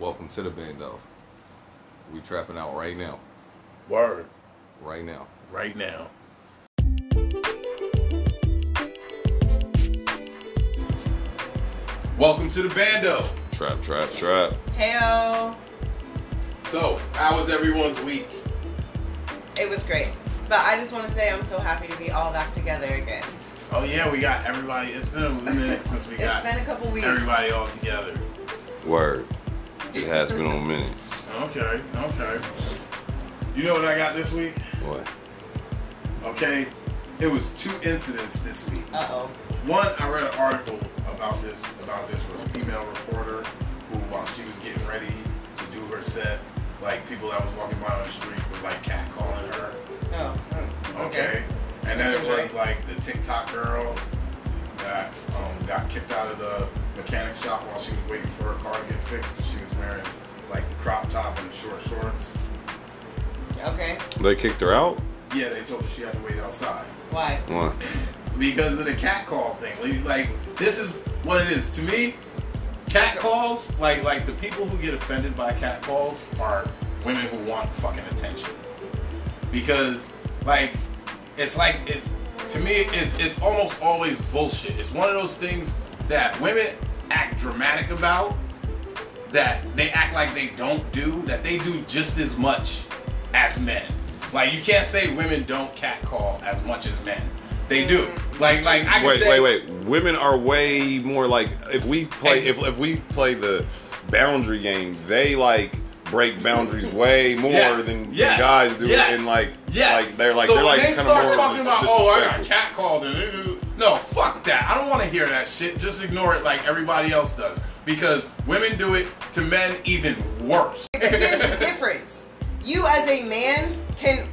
Welcome to the bando. We trapping out right now. Word. Right now. Right now. Welcome to the bando. Trap, trap, trap. Heyo. So, how was everyone's week? It was great. But I just want to say I'm so happy to be all back together again. Oh yeah, we got everybody. It's been a minute since we It's got been a couple weeks. everybody all together. Word. It has been on a minute. Okay, okay. You know what I got this week? What? Okay, it was two incidents this week. Uh oh. One, I read an article about this about this was a female reporter who, while she was getting ready to do her set, like people that was walking by on the street was like catcalling her. Oh. mm, Okay. And then That's it was like the TikTok girl that um, got kicked out of the mechanic shop while she was waiting for her car to get fixed because she was wearing like the crop top and the short shorts. Okay. They kicked her out? Yeah, they told her she had to wait outside. Why? What? because of the cat call thing. Like- Like this is what it is to me. Cat calls, like like the people who get offended by cat calls are women who want fucking attention. Because like it's like it's to me it's it's almost always bullshit. It's one of those things that women act dramatic about that they act like they don't do that they do just as much as men. Like you can't say women don't catcall as much as men. They do. Mm-hmm. Like like I can Wait, say wait, wait. Women are way more like if we play Ex- if if we play the boundary game, they like break boundaries way more Yes, than, than yes, guys do, yes, and like yes. like they're like so they're like they kind start of more talking about oh I got disrespectful. catcalled and no fuck that I don't want to hear that shit just ignore it like everybody else does because women do it to men even worse. But here's the difference. You as a man can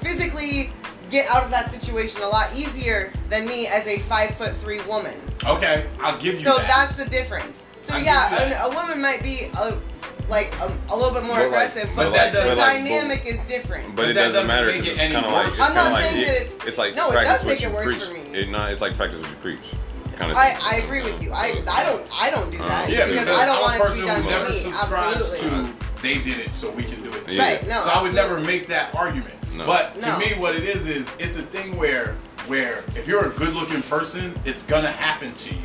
physically get out of that situation a lot easier than me as a five foot three woman. okay, I'll give you So that. that's the difference. So I give yeah, a, a woman might be a, like um, a little bit more But like- aggressive, but but, that the, doesn't- the but like, dynamic is different. But it doesn't doesn't matter make because it it's kind of like it's kind of like that it's- it's like no, it practice does what make you it worse preach. for me. It not it's like practice what you preach. Kind of. I, I agree with you. I I don't I don't do that Uh, yeah, because because I don't want it to be done who to me. subscribes Absolutely. to they did it so we can do it too. Yeah. Right. No. so I would never make that argument. No. But to No. me, what it is is it's a thing where where if you're a good-looking person, it's gonna happen to you.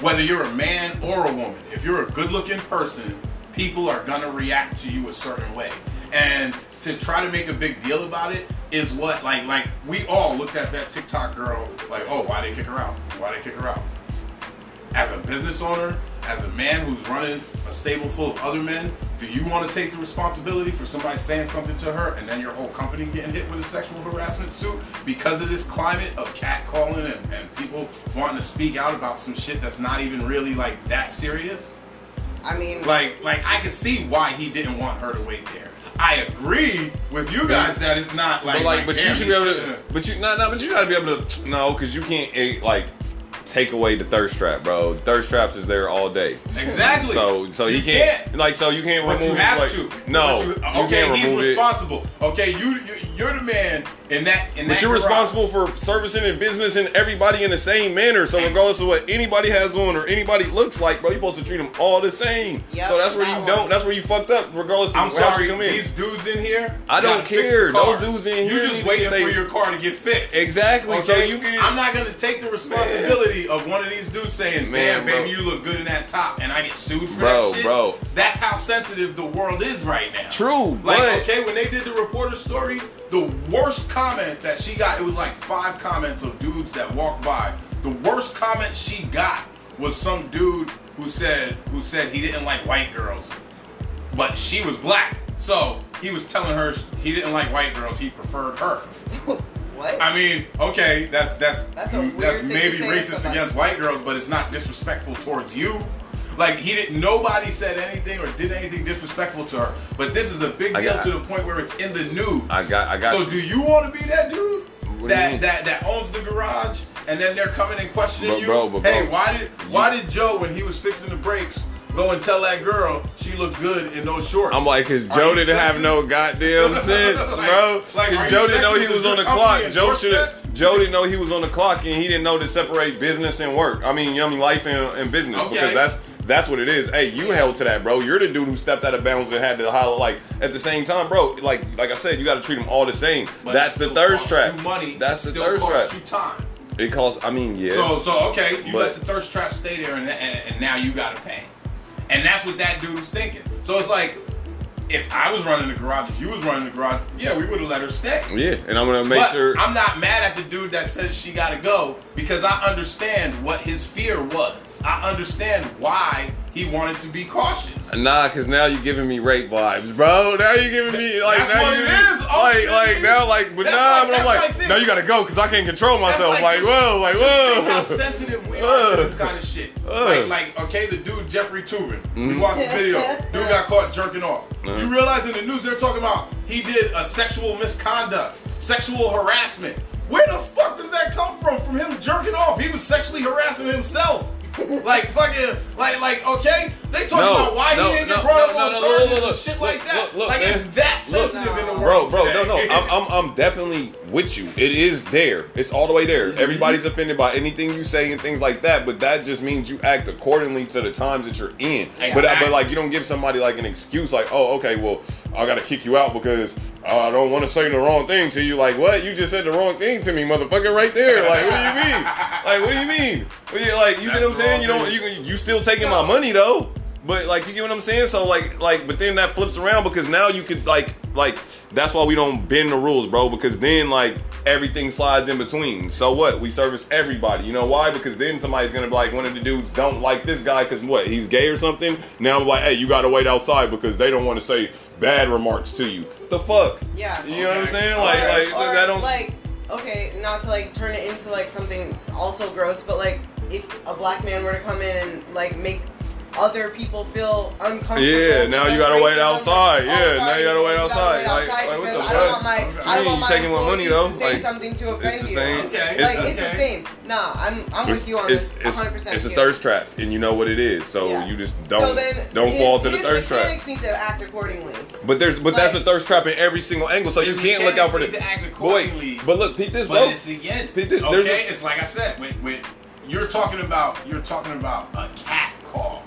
Whether you're a man or a woman, if you're a good-looking person, people are gonna react to you a certain way. And to try to make a big deal about it is what like like we all looked at that TikTok girl like, oh, why they kick her out? Why they kick her out? as a business owner, as a man who's running a stable full of other men, do you want to take the responsibility for somebody saying something to her and then your whole company getting hit with a sexual harassment suit because of this climate of catcalling and, and people wanting to speak out about some shit that's not even really like that serious? I mean, Like, like I can see why he didn't want her to wait there. I agree with you guys that it's not like, but like, but you should be able to. But you no, no, but you gotta be able to. No, because you can't eh, like take away the thirst trap, bro. The thirst traps is there all day. exactly. So, so You he can't, can't. like, so you can't But remove. you have like, to. No, But you, you, okay, can't he's remove it. responsible. Okay, you, you you're the man in that in But that you're garage. responsible for servicing and business and everybody in the same manner. So regardless of what anybody has on or anybody looks like, bro, you're supposed to treat them all the same. Yep, so that's where that you one. don't. That's where you fucked up. Regardless of I'm sorry, you come in. these dudes in here. I don't care. Those dudes in here, You just waiting they- for your car to get fixed. exactly. So you can. I'm not gonna take the responsibility of one of these dudes saying, Man, "Damn, bro. baby, you look good in that top," and I get sued for Bro, that shit. bro. That's how sensitive the world is right now. True, Like, okay, when they did the reporter story, the worst comment that she got, it was like five comments of dudes that walked by. The worst comment she got was some dude who said who said he didn't like white girls, but she was black. So he was telling her he didn't like white girls, he preferred her. what? I mean, okay, that's that's That's that's maybe racist against white girls, but it's not disrespectful towards you. Like he didn't. Nobody said anything or did anything disrespectful to her. But this is a big I deal got- to the point where it's in the news. I got. I got. so you. do you want to be that dude What that that that owns the garage and then they're coming and questioning But you? bro, but hey, bro, why did why did Joe when he was fixing the brakes go and tell that girl she looked good in those shorts? I'm like, cause Joe didn't have no goddamn sense, Like- bro. like, Cause Joe didn't know he was on the clock. Joe should have. Joe didn't know he was on the clock, and he didn't know to separate business and work. I mean, you know, I mean, life and, and business Okay. because that's That's what it is. Hey, you held to that, bro. You're the dude who stepped out of bounds and had to holler. Like at the same time, bro. Like like I said, you got to treat them all the same. But That's the thirst trap. Money. That's it the still thirst costs trap. You time. It costs. I mean, yeah. So so okay, you But- let the thirst trap stay there, and, and and now you gotta pay, and that's what that dude was thinking. So it's like, if I was running the garage, if you was running the garage, yeah, we would have let her stay. yeah, and I'm gonna make but sure. I'm not mad at the dude that says she gotta go because I understand what his fear was. I understand why he wanted to be cautious. Nah, cause now you're giving me rape vibes, bro. Now you're giving me like That's now what you it is. Like like now like but That's nah, like- but I'm like, like now you gotta go because I can't control myself. Like, just- whoa, like just think how whoa. sensitive we are to this kind of shit. Ugh. Like, like, okay, the dude Jeffrey Toobin. We Mhm. watched the video. Dude got caught jerking off. Uh-huh. You realize in the news they're talking about he did a sexual misconduct, sexual harassment. Where the fuck does that come from? From him jerking off? He was sexually harassing himself. Like fucking, like, like, okay. They talking No, about why no, he didn't no, get brought no, up on no, no, charges look, look, and shit look, like that. look, look, like it's man. that Look. sensitive in the Bro, world. Bro, bro, no, no, today. I'm, I'm, I'm definitely with you. It is there. It's all the way there. Mm-hmm. Everybody's offended by anything you say and things like that, but that just means you act accordingly to the times that you're in. But, but Exactly. like, you don't give somebody like an excuse, like, oh, okay, well, I gotta kick you out because I don't want to say the wrong thing to you. Like, what? You just said the wrong thing to me, motherfucker, right there. Like, what do you mean? Like, what do you mean? What do you like? You see what I'm the saying? You wrong don't. You you still taking my money though. But like you get what I'm saying? So like like but then that flips around because now you could like like that's why we don't bend the rules, bro, because then like everything slides in between. So what? We service everybody. You know why? Because then somebody's gonna be like one of the dudes don't like this guy because what? He's gay or something. Now I'm like, hey, you gotta wait outside because they don't want to say bad remarks to you. The fuck? Yeah. You know what I'm saying? Like or, like or, that don't like okay, not to like turn it into like something also gross, but like if a black man were to come in and like make other people feel uncomfortable. Yeah, now you oh, gotta wait outside. like, Yeah, oh, now you gotta wait wait outside. Like- like, what because the I don't fuck? want my Okay. I don't want you my taking my money, though. to say Like, something to offend the you. Okay. It's Like the- it's the same. Nah, I'm I'm with you on it's, this. 100. percent it's a thirst trap, and you know what it is. So Yeah. you just don't then don't his, fall to the his thirst trap. mechanics need to act accordingly. But there's but that's a Like- thirst trap in every single angle. So you can't look out for the mechanics need to act boy. But look, peep this, But it's again, Pete, this- okay. it's like I said, with, with you're talking about you're talking about a cat call.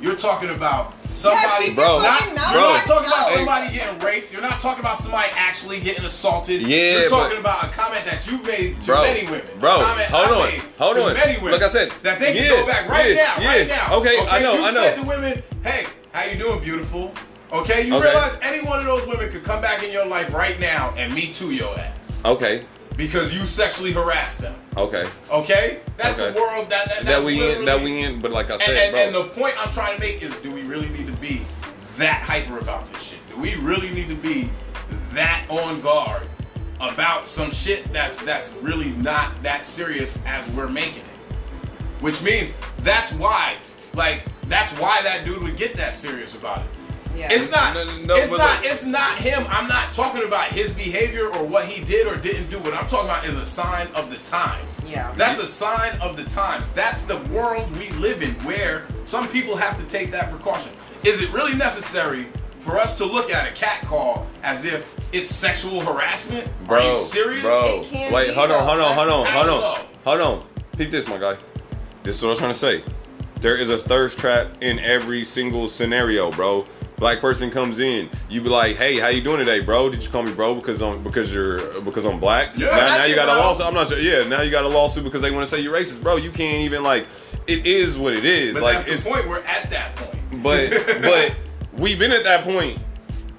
You're talking about somebody, your Not, you're not talking about somebody getting raped. You're not talking about somebody actually getting assaulted. Yeah, you're talking but- about a comment that you've made to Bro, many women. bro, hold I on, hold to on. Many women. Like I said, that they can yeah, go back right yeah, now, right yeah. now. Okay, I know, you I know. said to women, "Hey, how you doing, beautiful?" Okay, you Okay. realize any one of those women could come back in your life right now and me too your ass Okay, because you sexually harassed them. okay. Okay, that's Okay. the world that that, That we in, that we in. But like I And, said, and, bro. and the point I'm trying to make is, do we really need to be that hyper about this shit? Do we really need to be that on guard about some shit that's that's really not that serious as we're making it? Which means that's why, like, that's why that dude would get that serious about it. Yeah. It's not. No, no, no, it's not. look. It's not him. I'm not talking about his behavior or what he did or didn't do. What I'm talking about is a sign of the times. Yeah. That's a sign of the times. That's the world we live in, where some people have to take that precaution. Is it really necessary for us to look at a cat call as if it's sexual harassment? Bro, Are you serious? Bro, It can wait, be, hold on, hold on, hold on, hold on, hold on. Peep this, my guy. This is what I'm trying to say. There is a thirst trap in every single scenario, bro. Black person comes in, you be like, "Hey, how you doing today, bro? Did you call me bro because I'm because you're because I'm black? Yeah, now, now you got a lawsuit. I'm not sure. Yeah, now you got a lawsuit because they want to say you're racist, bro. You can't even like. It is what it is. But like that's it's the point. We're at that point. but but we've been at that point.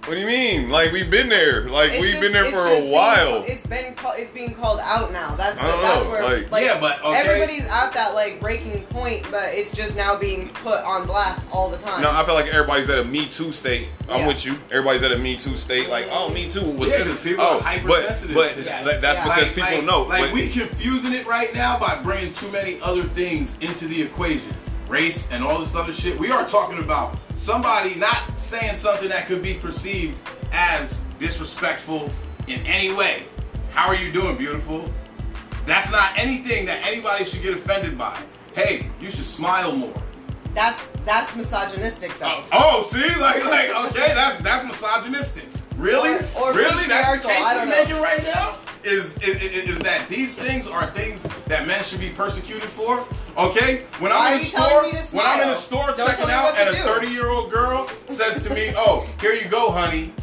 What do you mean? Like we've been there. Like It's we've just- been there for a while. ca- it's been it's being called out now. That's the, I don't that's know, where like- like, Yeah, but, okay. everybody's at that like breaking point, but it's just now being put on blast all the time. No, I feel like everybody's at a Me Too state. I'm Yeah. with you. Everybody's at a Me Too state. Like, oh, Me Too was Yeah, this. 'cause people oh, are hypersensitive but, to but that. that- that's Yeah. because Like- people like- know. Like but- we confusing it right now by bringing too many other things into the equation, race and all this other shit. We are talking about somebody not saying something that could be perceived as disrespectful in any way. How are you doing, beautiful? That's not anything that anybody should get offended by. Hey, you should smile more. That's that's misogynistic though. Oh, oh, see, like, like, okay, that's that's misogynistic. Really, Or- or really, that's the case we're making right now. is is is that these things are things that men should be persecuted for. Okay, when Why I'm in the you telling store, when I'm in the store Don't checking out, and a 30 year old girl says to me, "Oh, here you go, honey."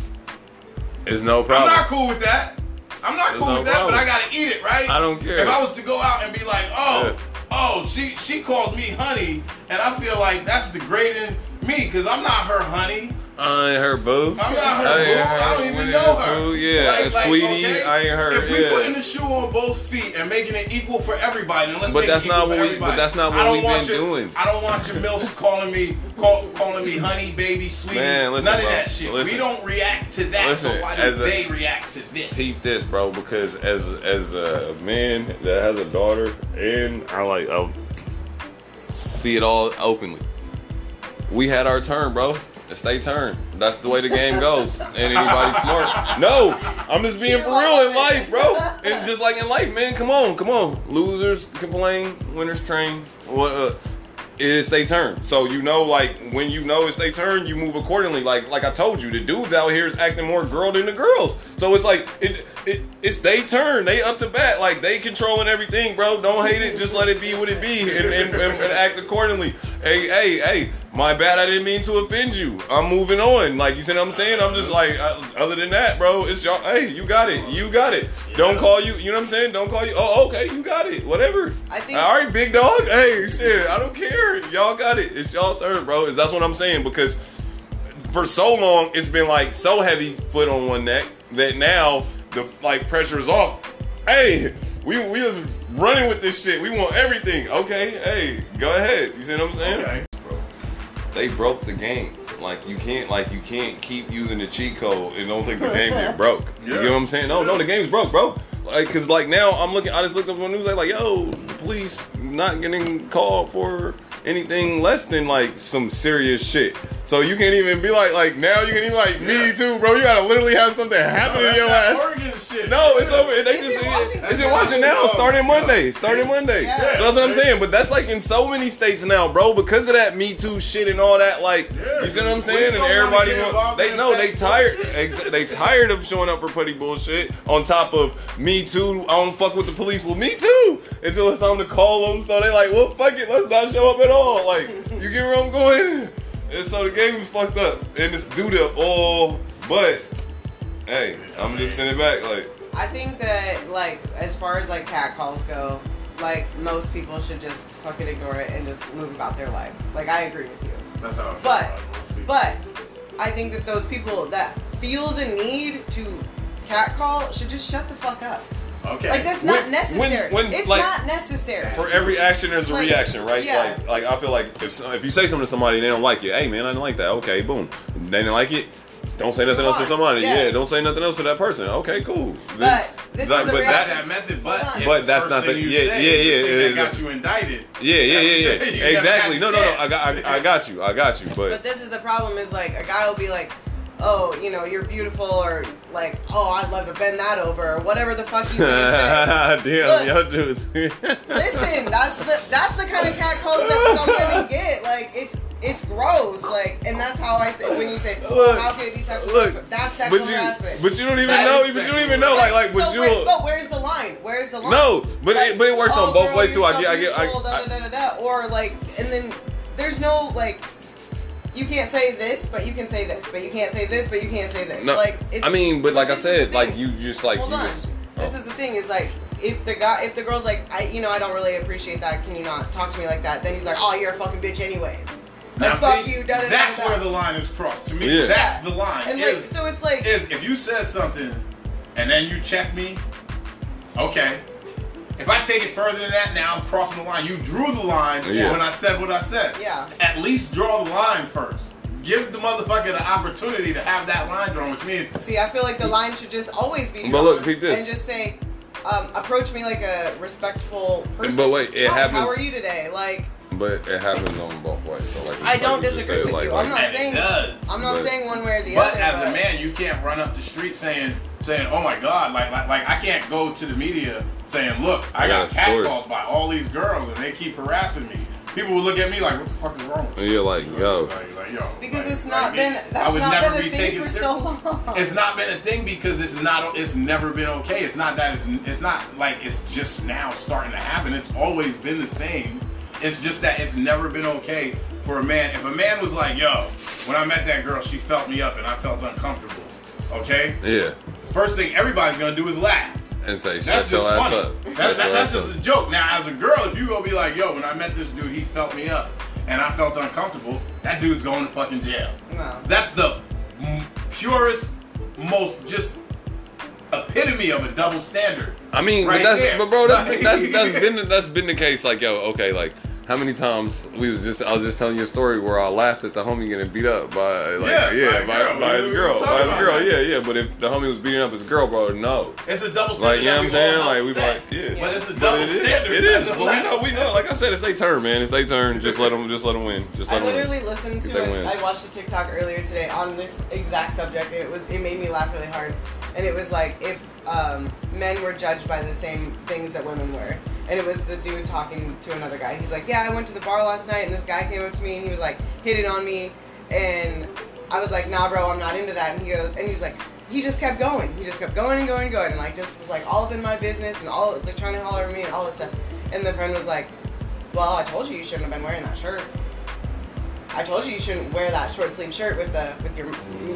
It's no problem. I'm not cool with that. I'm not There's cool no with that, problem. but I gotta eat it, right? I don't care. If I was to go out and be like, oh, Yeah. oh, she she called me honey, and I feel like that's degrading me because I'm not her honey. I ain't her boo. I'm not her I boo. I don't even know her. Pooh, yeah, sweetie, I ain't her, If we yeah. putting the shoe on both feet and making it equal for everybody, let's But make that's it equal not for what we, everybody. But that's not what we've been your- doing. I don't want your milfs calling me call, calling me honey, baby, sweetie. Man, listen, None of bro. that shit. Listen. we don't react to that. Listen, so why do as a- they react to this? Peep this, bro, because as as a man that has a daughter, and I like I see it all openly. We had our turn, bro. It's they turn. That's the way the game goes. And anybody smart? No, I'm just being for real in life, bro. And just like in life, man. Come on, come on. Losers complain, winners train. What? Uh, it is they turn. So you know, like when you know it's they turn, you move accordingly. Like like I told you, the dudes out here is acting more girl than the girls. So it's like it, it it's they turn. They up to bat. Like they controlling everything, bro. Don't hate it. Just let it be what it be and, and, and, and act accordingly. Hey hey hey. My bad. I didn't mean to offend you. I'm moving on. Like you see what I'm saying? I'm just like uh, other than that, bro. It's y'all. Hey, you got it. You got it. Don't call you. You know what I'm saying? Don't call you. Oh okay, you got it. Whatever. I think- All right, big dog. Hey, shit. I don't care. Y'all got it. It's y'all turn, bro. Is that's what I'm saying because for so long it's been like so heavy foot on one neck that now the like pressure is off. Hey, we we was running with this shit. We want everything. Okay, hey, go ahead. You see what I'm saying? Okay. They broke the game. Like you can't like you can't keep using the cheat code and don't think the game get broke. You Yeah. get what I'm saying? No, no, the game's broke, bro. Like, cause like now I'm looking. I just looked up on the news. Like, like, yo, the police not getting called for anything less than like some serious shit. So you can't even be like, like now you can even like me Yeah. too, bro. You gotta literally have something happen No, to your ass. Oregon shit. No, it's over. They It's just in Washington. it's in Washington now. Starting Monday. Starting Monday. Yeah. So that's what I'm saying. But that's like in so many states now, bro. Because of that Me Too shit and all that. Like, Yeah. you see what I'm saying? And everybody want. They know they tired. ex- They tired of showing up for petty bullshit. On top of Me Too, I don't fuck with the police. Well, Me Too. Until it's time to call them. So they like, well, fuck it. Let's not show up at all. Like, you get where I'm going? And so the game is fucked up. And it's due to all. But hey, I'm just sending it back. Like. I think that like as far as like cat calls go, like most people should just fucking ignore it and just move about their life. Like I agree with you. That's how. I feel But- about most people. But I think that those people that feel the need to cat call should just shut the fuck up. Okay. Like that's not When- necessary. when- when, it's like- not necessary. For every action, there's a Like, reaction, right? yeah. Like, like I feel like if so- if you say something to somebody and they don't like it, hey man, I didn't like that. Okay, boom. They didn't like it. Don't say nothing else to somebody. Yeah. Yeah. don't say nothing else to that person. Okay, cool. But this That- is the but That's that- that method, but if But the that's first not the- thing you yeah, say yeah, is yeah, the thing yeah, that got you indicted. Yeah, yeah, yeah, yeah. exactly. No, no, no. I got, I, I got you. I got you. But But this is the problem is like a guy will be like, oh, you know, you're beautiful, or like, oh, I'd love to bend that over, or whatever the fuck he's gonna say. damn, y'all dudes. Listen, that's the that's the kind of cat calls that some women get. Like it's it's gross. Like, and that's how I say when you say, oh, Look, how can it be sexual Look, harassment? That's sexual but you, harassment. but you don't even That know. But you don't even know. Like, like, so but you. where, but where's the line? Where's the line? No, but it, but it works oh, on both ways too. I get, I get, I, da, da, da, da, da. or like, and then there's no like. You can't say this, but you can say this, but you can't say this, but you can't say this. No, like, it's, I mean, but like I this is the said, like you just like Hold you on. just. This oh. is the thing is like if the guy if the girl's like I you know I don't really appreciate that can you not talk to me like that then he's like oh you're a fucking bitch anyways Now, fuck see, you da, da, da, that's da, da. where the line is crossed. To me, Yeah. that's the line. and like so it's like is if you said something and then you check me, okay. If I take it further than that, now I'm crossing the line. You drew the line Yeah. when I said what I said. Yeah. At least draw the line first. Give the motherfucker the opportunity to have that line drawn, which means see I feel like the line should just always be But drawn look, peep this. and just say um, approach me like a respectful person But wait, it Hi, happens- how are you today like But it happens on both ways. So like, I don't like you just disagree said, with like- you. like- I'm not saying it does. I'm not But- saying one way or the But other But as a man, you can't run up the street saying, saying, "Oh my God!" Like, like, like I can't go to the media saying, "Look, I, I got got a story." catcalled by all these girls and they keep harassing me." people will look at me like, "What the fuck is wrong?" with you? Yeah, like yo. Like, like, yo, Because like- it's not like, been I that's would not never been a be thing taken for so long. It's not been a thing because it's not. It's never been okay. It's not that. It's. It's not like it's just now starting to happen. It's always been the same. It's just that it's never been okay for a man. If a man was like, "Yo, when I met that girl, she felt me up and I felt uncomfortable," okay. Yeah. First thing everybody's gonna do is laugh. And say, That's shut just your ass funny. up. That, that- that's just up. a joke. Now, as a girl, if you go be like, "Yo, when I met this dude, he felt me up and I felt uncomfortable," that dude's going to fucking jail. No. That's the m- purest, most just epitome of a double standard. I mean, Right but that's there. but bro, that's Like- that's that's been that's been the case. Like yo, okay, like how many times we was just I was just telling you a story where I laughed at the homie getting beat up by like Yeah, yeah, by a by, girl. by his girl by his girl that. yeah yeah. But if the homie was beating up his girl, bro, no. It's a double standard Like standard. you know what I'm saying? Like we upset. like yeah. But it's a double it is, standard. It is. But we know we know. Like I said, it's their turn, man. It's their turn. Just let them just let them win. Just I let them literally win. listened to they it. win. I watched a TikTok earlier today on this exact subject, and it was it made me laugh really hard. And it was like if um, men were judged by the same things that women were. And it was the dude talking to another guy. He's like, "Yeah, I went to the bar last night, and this guy came up to me, and he was like hitting on me, and I was like, nah, bro, I'm not into that." And he goes, and he's like. He just kept going. He just kept going and going and going, and like just was like all up in my business and all they're trying to holler at me and all this stuff. And the friend was like, "Well, I told you you shouldn't have been wearing that shirt." I told you you shouldn't wear that short sleeve shirt with the with your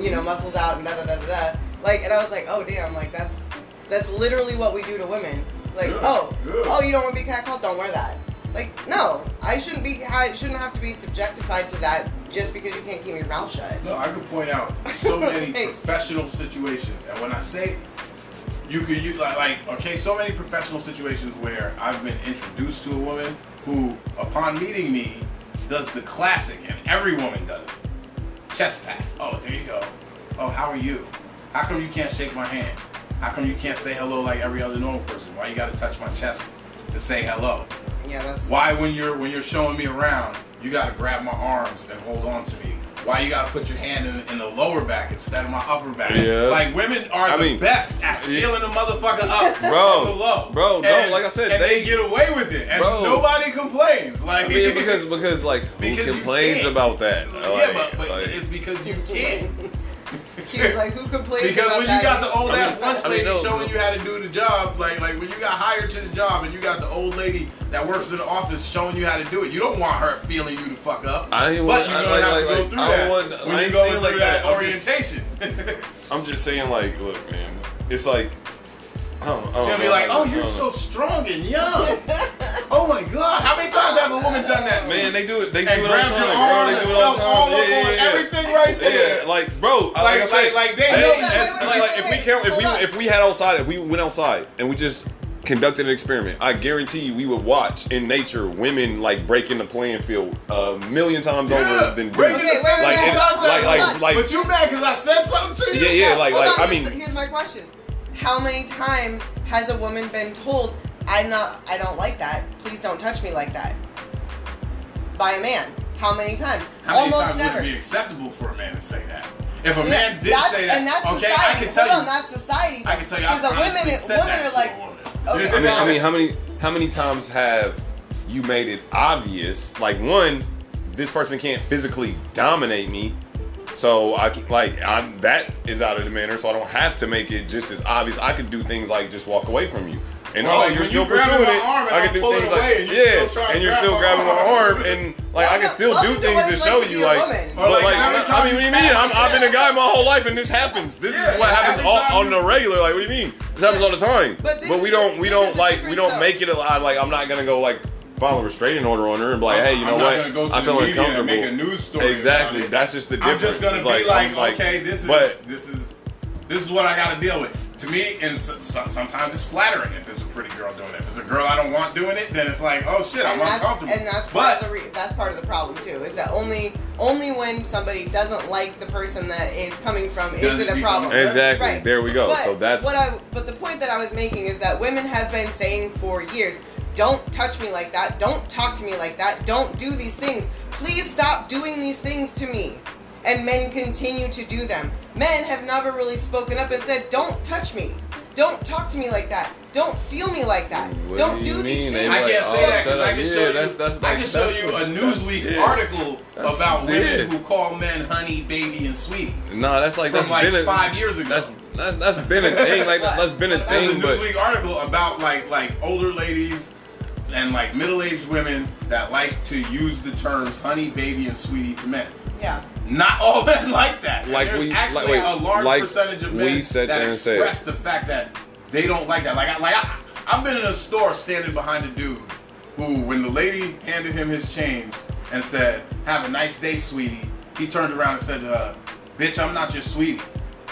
you know muscles out and da da da da da. Like, and I was like, oh damn, like that's that's literally what we do to women. Like, Yeah, oh, yeah. oh, you don't want to be catcalled? Don't wear that. Like, no, I shouldn't be. I shouldn't have to be subjectified to that just because you can't keep your mouth shut. No, I could point out so many professional situations, and when I say you could use like, like okay, so many professional situations where I've been introduced to a woman who, upon meeting me, does the classic, and every woman does it. Chest pat. Oh, there you go. Oh, how are you? How come you can't shake my hand? How come you can't say hello like every other normal person? Why you gotta touch my chest to say hello? Yeah, that's. Why when you're when you're showing me around, you gotta grab my arms and hold on to me? Why you gotta put your hand in, in the lower back instead of my upper back? Yeah. Like women are I the mean, best at yeah. feeling the motherfucker up Bro, from the low. bro, no, And- like I said, and they- they, get away with it, and Bro. nobody complains. Like I mean, because because like Because who you complains about that? yeah, but, but like- it's because you can't. He was like, who complains Because about when that? you got the old ass lunch I mean, lady no, showing no. you how to do the job, like like when you got hired to the job and you got the old lady that works in the office showing you how to do it, you don't want her feeling you to fuck up. I ain't but want- you're I- gonna like- have like- to go like, through I that want- when I you go through like that, that. I'm just- orientation. I'm just saying, like, look, man, it's like, I don't, She'll be oh, like, "Oh, you're know. so strong and young. oh my god, how many times has a woman done that? to Man, you? they do it. They do and it all the time, bro. They do it all the all time. Yeah, yeah, yeah. everything right there. Yeah, like, bro, like, Like- I said, like- like they know- as- Wait, wait, like, like, if we can't, if we, if we had outside, if we went outside and we just conducted an experiment, I guarantee you, we would watch in nature women like breaking the playing field a million times Yeah, over than breaking. Okay, wait, wait, like, wait, hold like, like, like, but you mad because I said something to you? yeah, yeah, like, like, I mean, here's my question: How many times has a woman been told, "I'm not, I don't like that. Please don't touch me like that"? By a man? How many times? How many Almost times never. would it be acceptable for a man to say that? If a Yeah, man did say that, and that's okay, society. I can tell Hold you. on, that's society. I can tell you. I Because a women, honestly said women that are like, woman. okay, I mean, well, I mean, how many how many times have you made it obvious? Like one, this person can't physically dominate me, so I can, like I'm that is out of the manner, so I don't have to make it just as obvious. I could do things like just walk away from you. And Bro, oh, like, you're still you pursuing it. arm and I I'm can do things like and yeah, still trying and you're grab still grabbing my arm. arm, and like I can still do things to show you like. woman. But like, like, I mean, what do you you mean? I'm, I've been a guy my whole life, and this happens. This Yeah, is what happens all, time on the regular. Like, what do you mean? This happens all the time. But this But we don't, we don't like, we don't make it a lot. Like, I'm not gonna go like file a restraining order on her and be like, hey, you know I'm what? not gonna go to I the feel media and uncomfortable. make a news story. Exactly. about. That's just the difference. I'm difference. just gonna It's be like, I'm okay, this is but- this is this is what I got to deal with. To me, and so, so, sometimes it's flattering if it's a pretty girl doing it. If it's a girl I don't want doing it, then it's like, oh shit, I'm and that's, uncomfortable. and that's part but of the re- that's part of the problem too. Is that only only when somebody doesn't like the person that is coming from is it it a problem? Exactly. Right. There we go. But so that's what I. But the point that I was making is that women have been saying for years, "Don't touch me like that. Don't talk to me like that. Don't do these things. Please stop doing these things to me." And men continue to do them. Men have never really spoken up and said, "Don't touch me." Don't talk to me like that. Don't feel me like that. What Don't do you do these mean? things. They I like, can't oh, say that because shut I can Yeah, show you. that's- that's I can show you a Newsweek yeah. article That's- about women who call men honey, baby, and sweetie. Nah, that's like From that's like been a, five years ago. That's that's that's been a thing. Like that's been a thing. There's a thing, but Newsweek article about like like older ladies and like middle-aged women that like to use the terms honey, baby, and sweetie to men. yeah. Not all men like that. Like there's we- actually like, wait, a large like percentage of we men sat that there and said- express the fact that they don't like that. Like I like I, I've been in a store standing behind a dude who, when the lady handed him his change and said, "Have a nice day, sweetie," he turned around and said, uh, "Bitch, I'm not your sweetie."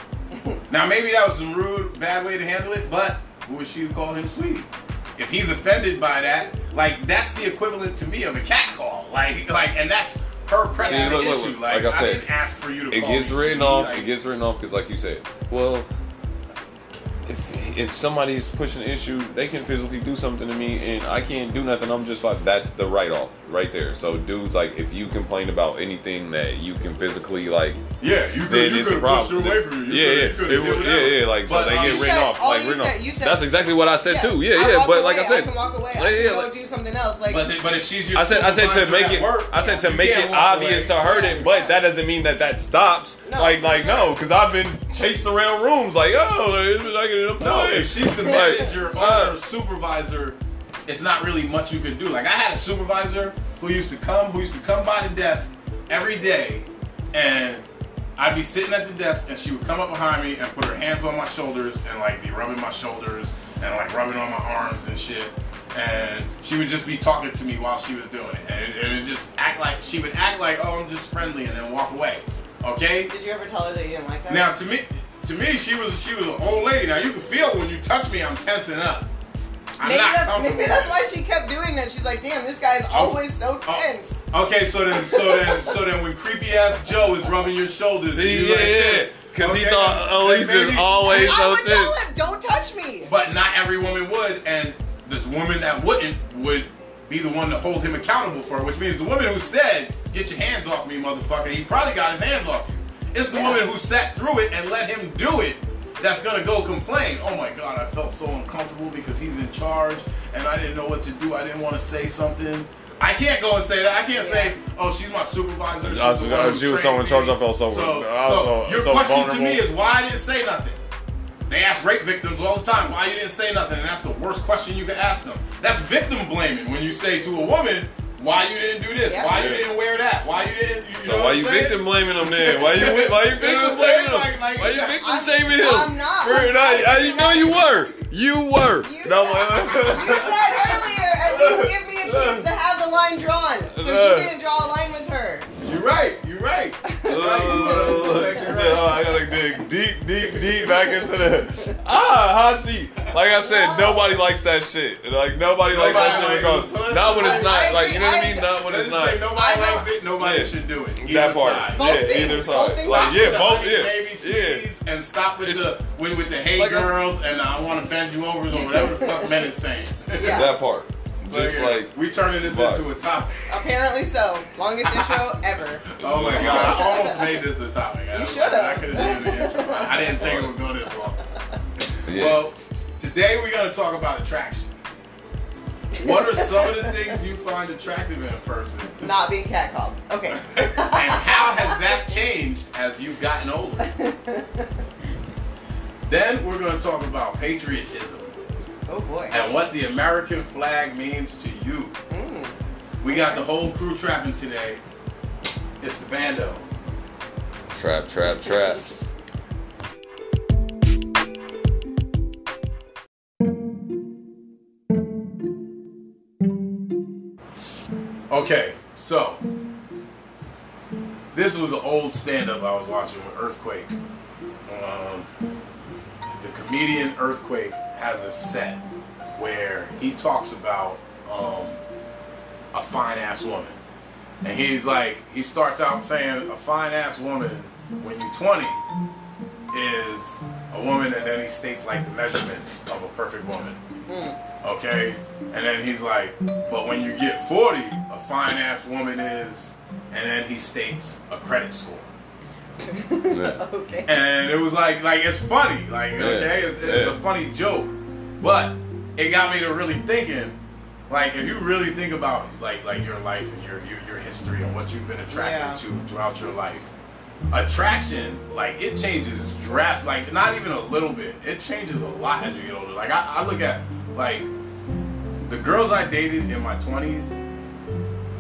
now maybe that was some rude, bad way to handle it, but who is she to call him sweetie? If he's offended by that, like that's the equivalent to me of a cat call. Like like, and that's her pressing See, look, the look, issue. look, like, like I I, said, didn't ask for you to. it gets written off. Like, It gets written off because, like you said, well, if if somebody's pushing an issue, they can physically do something to me, and I can't do nothing. I'm just like that's the write off right there. So, dudes, like if you complain about anything that you can physically like Yeah, you could then you it's a could have pushed her problem. away from you. you yeah, coulda- yeah, you It did yeah, yeah. Like so, they um, get you written said- off. Like written said- off. said- That's exactly what I said too. Yeah, I yeah. walk But like I said, I can walk away. like, I can yeah, go like- do something else. Like But, but if she's your I said, I said to make it. work, I said to make it obvious to her that, but that doesn't mean that that stops. Like, like no, because I've been chased around rooms. Like, oh, I get a No, if she's the Like, manager or uh, supervisor, it's not really much you can do. Like I had a supervisor who used to come, who used to come by the desk every day, and I'd be sitting at the desk, and she would come up behind me and put her hands on my shoulders and like be rubbing my shoulders and like rubbing on my arms and shit. And she would just be talking to me while she was doing it, and it, and it just act like she would act like, oh, I'm just friendly, and then walk away. Okay. Did you ever tell her that you didn't like that? Now to me, to me, she was she was an old lady. Now you can feel when you touch me, I'm tensing up. I'm maybe not that's maybe that's why she kept doing that. She's like, damn, this guy's oh, always so Oh. tense. it. Okay, so then, so then, so then, when creepy ass Joe is rubbing your shoulders, and See, you yeah, like yeah, this, because he thought then Elise is maybe- always I so would tell tense. him, don't touch me. But not every woman would, and this woman that wouldn't would be the one to hold him accountable for it, which means the woman who said, "Get your hands off me, motherfucker," he probably got his hands off you. It's the Yeah. woman who sat through it and let him do it that's gonna go complain. Oh my god, I felt so uncomfortable because he's in charge and I didn't know what to do. I didn't want to say something. I can't go and say that. I can't say, "Oh, she's my supervisor." She's I was- the I one was- she was trained so in charge, me." I felt so- So, I so so- your so question to me is why I didn't say nothing. They ask rape victims all the time why you didn't say nothing, and that's the worst question you can ask them. That's victim blaming when you say to a woman, "Why you didn't do this? Yeah. Why you didn't wear that? Why you didn't?" You So know why you saying? victim blaming him then? Why you why you You victim blaming saying? him? Like- like- why you victim I'm- shaming him? I'm not. For, I'm- I, I, you know you were. You were. You no, You said earlier, at least give me a chance to have the line drawn. So Uh. you didn't draw a line with her. You're right. You're right. Oh, right. oh, I gotta dig deep, deep, deep back into the ah hot seat. Like I said, No. nobody likes that shit. Like nobody, likes that shit. likes Regardless. it. Not when it's not like you know what I mean. Not when it's Doesn't say nobody I likes it. Nobody Yeah. should do it. That Either part. side. Both yeah, things. either side. things. Like Stop yeah, with the both. honey Yeah, baby yeah. and stop with It's- the with, with the hey Like girls and I want to bend you over or whatever the fuck men is saying. Yeah. That part. Just yeah, like we turning this Fuck. into a topic. Apparently so. Longest intro ever. Oh my god, I almost made this a topic. I You should've. I could have done the intro. I didn't think it would go this long. yeah. Well, today we're going to talk about attraction. What are some of the things you find attractive in a person? Not being catcalled. Okay. And how has that changed as you've gotten older? Then we're going to talk about patriotism oh boy. and what the American flag means to you. Mm. We got the whole crew trapping today. It's the bando. trap, trap, trap. Okay, so this was an old stand-up I was watching with Earthquake. Um, the comedian Earthquake has a set where he talks about um, a fine ass woman, and he's like, he starts out saying a fine ass woman when you're 20 is a woman, and then he states like the measurements of a perfect woman. Okay? And then he's like, but when you get 40, a fine ass woman is, and then he states a credit score. Yeah. okay. and it was like like it's funny like Yeah. okay it's, it's Yeah. a funny joke but it got me to really thinking like if you really think about like like your life and your your, your history and what you've been attracted Yeah. to throughout your life attraction like it changes drastic like not even a little bit it changes a lot as you get older like i, I look at like the girls i dated in my 20s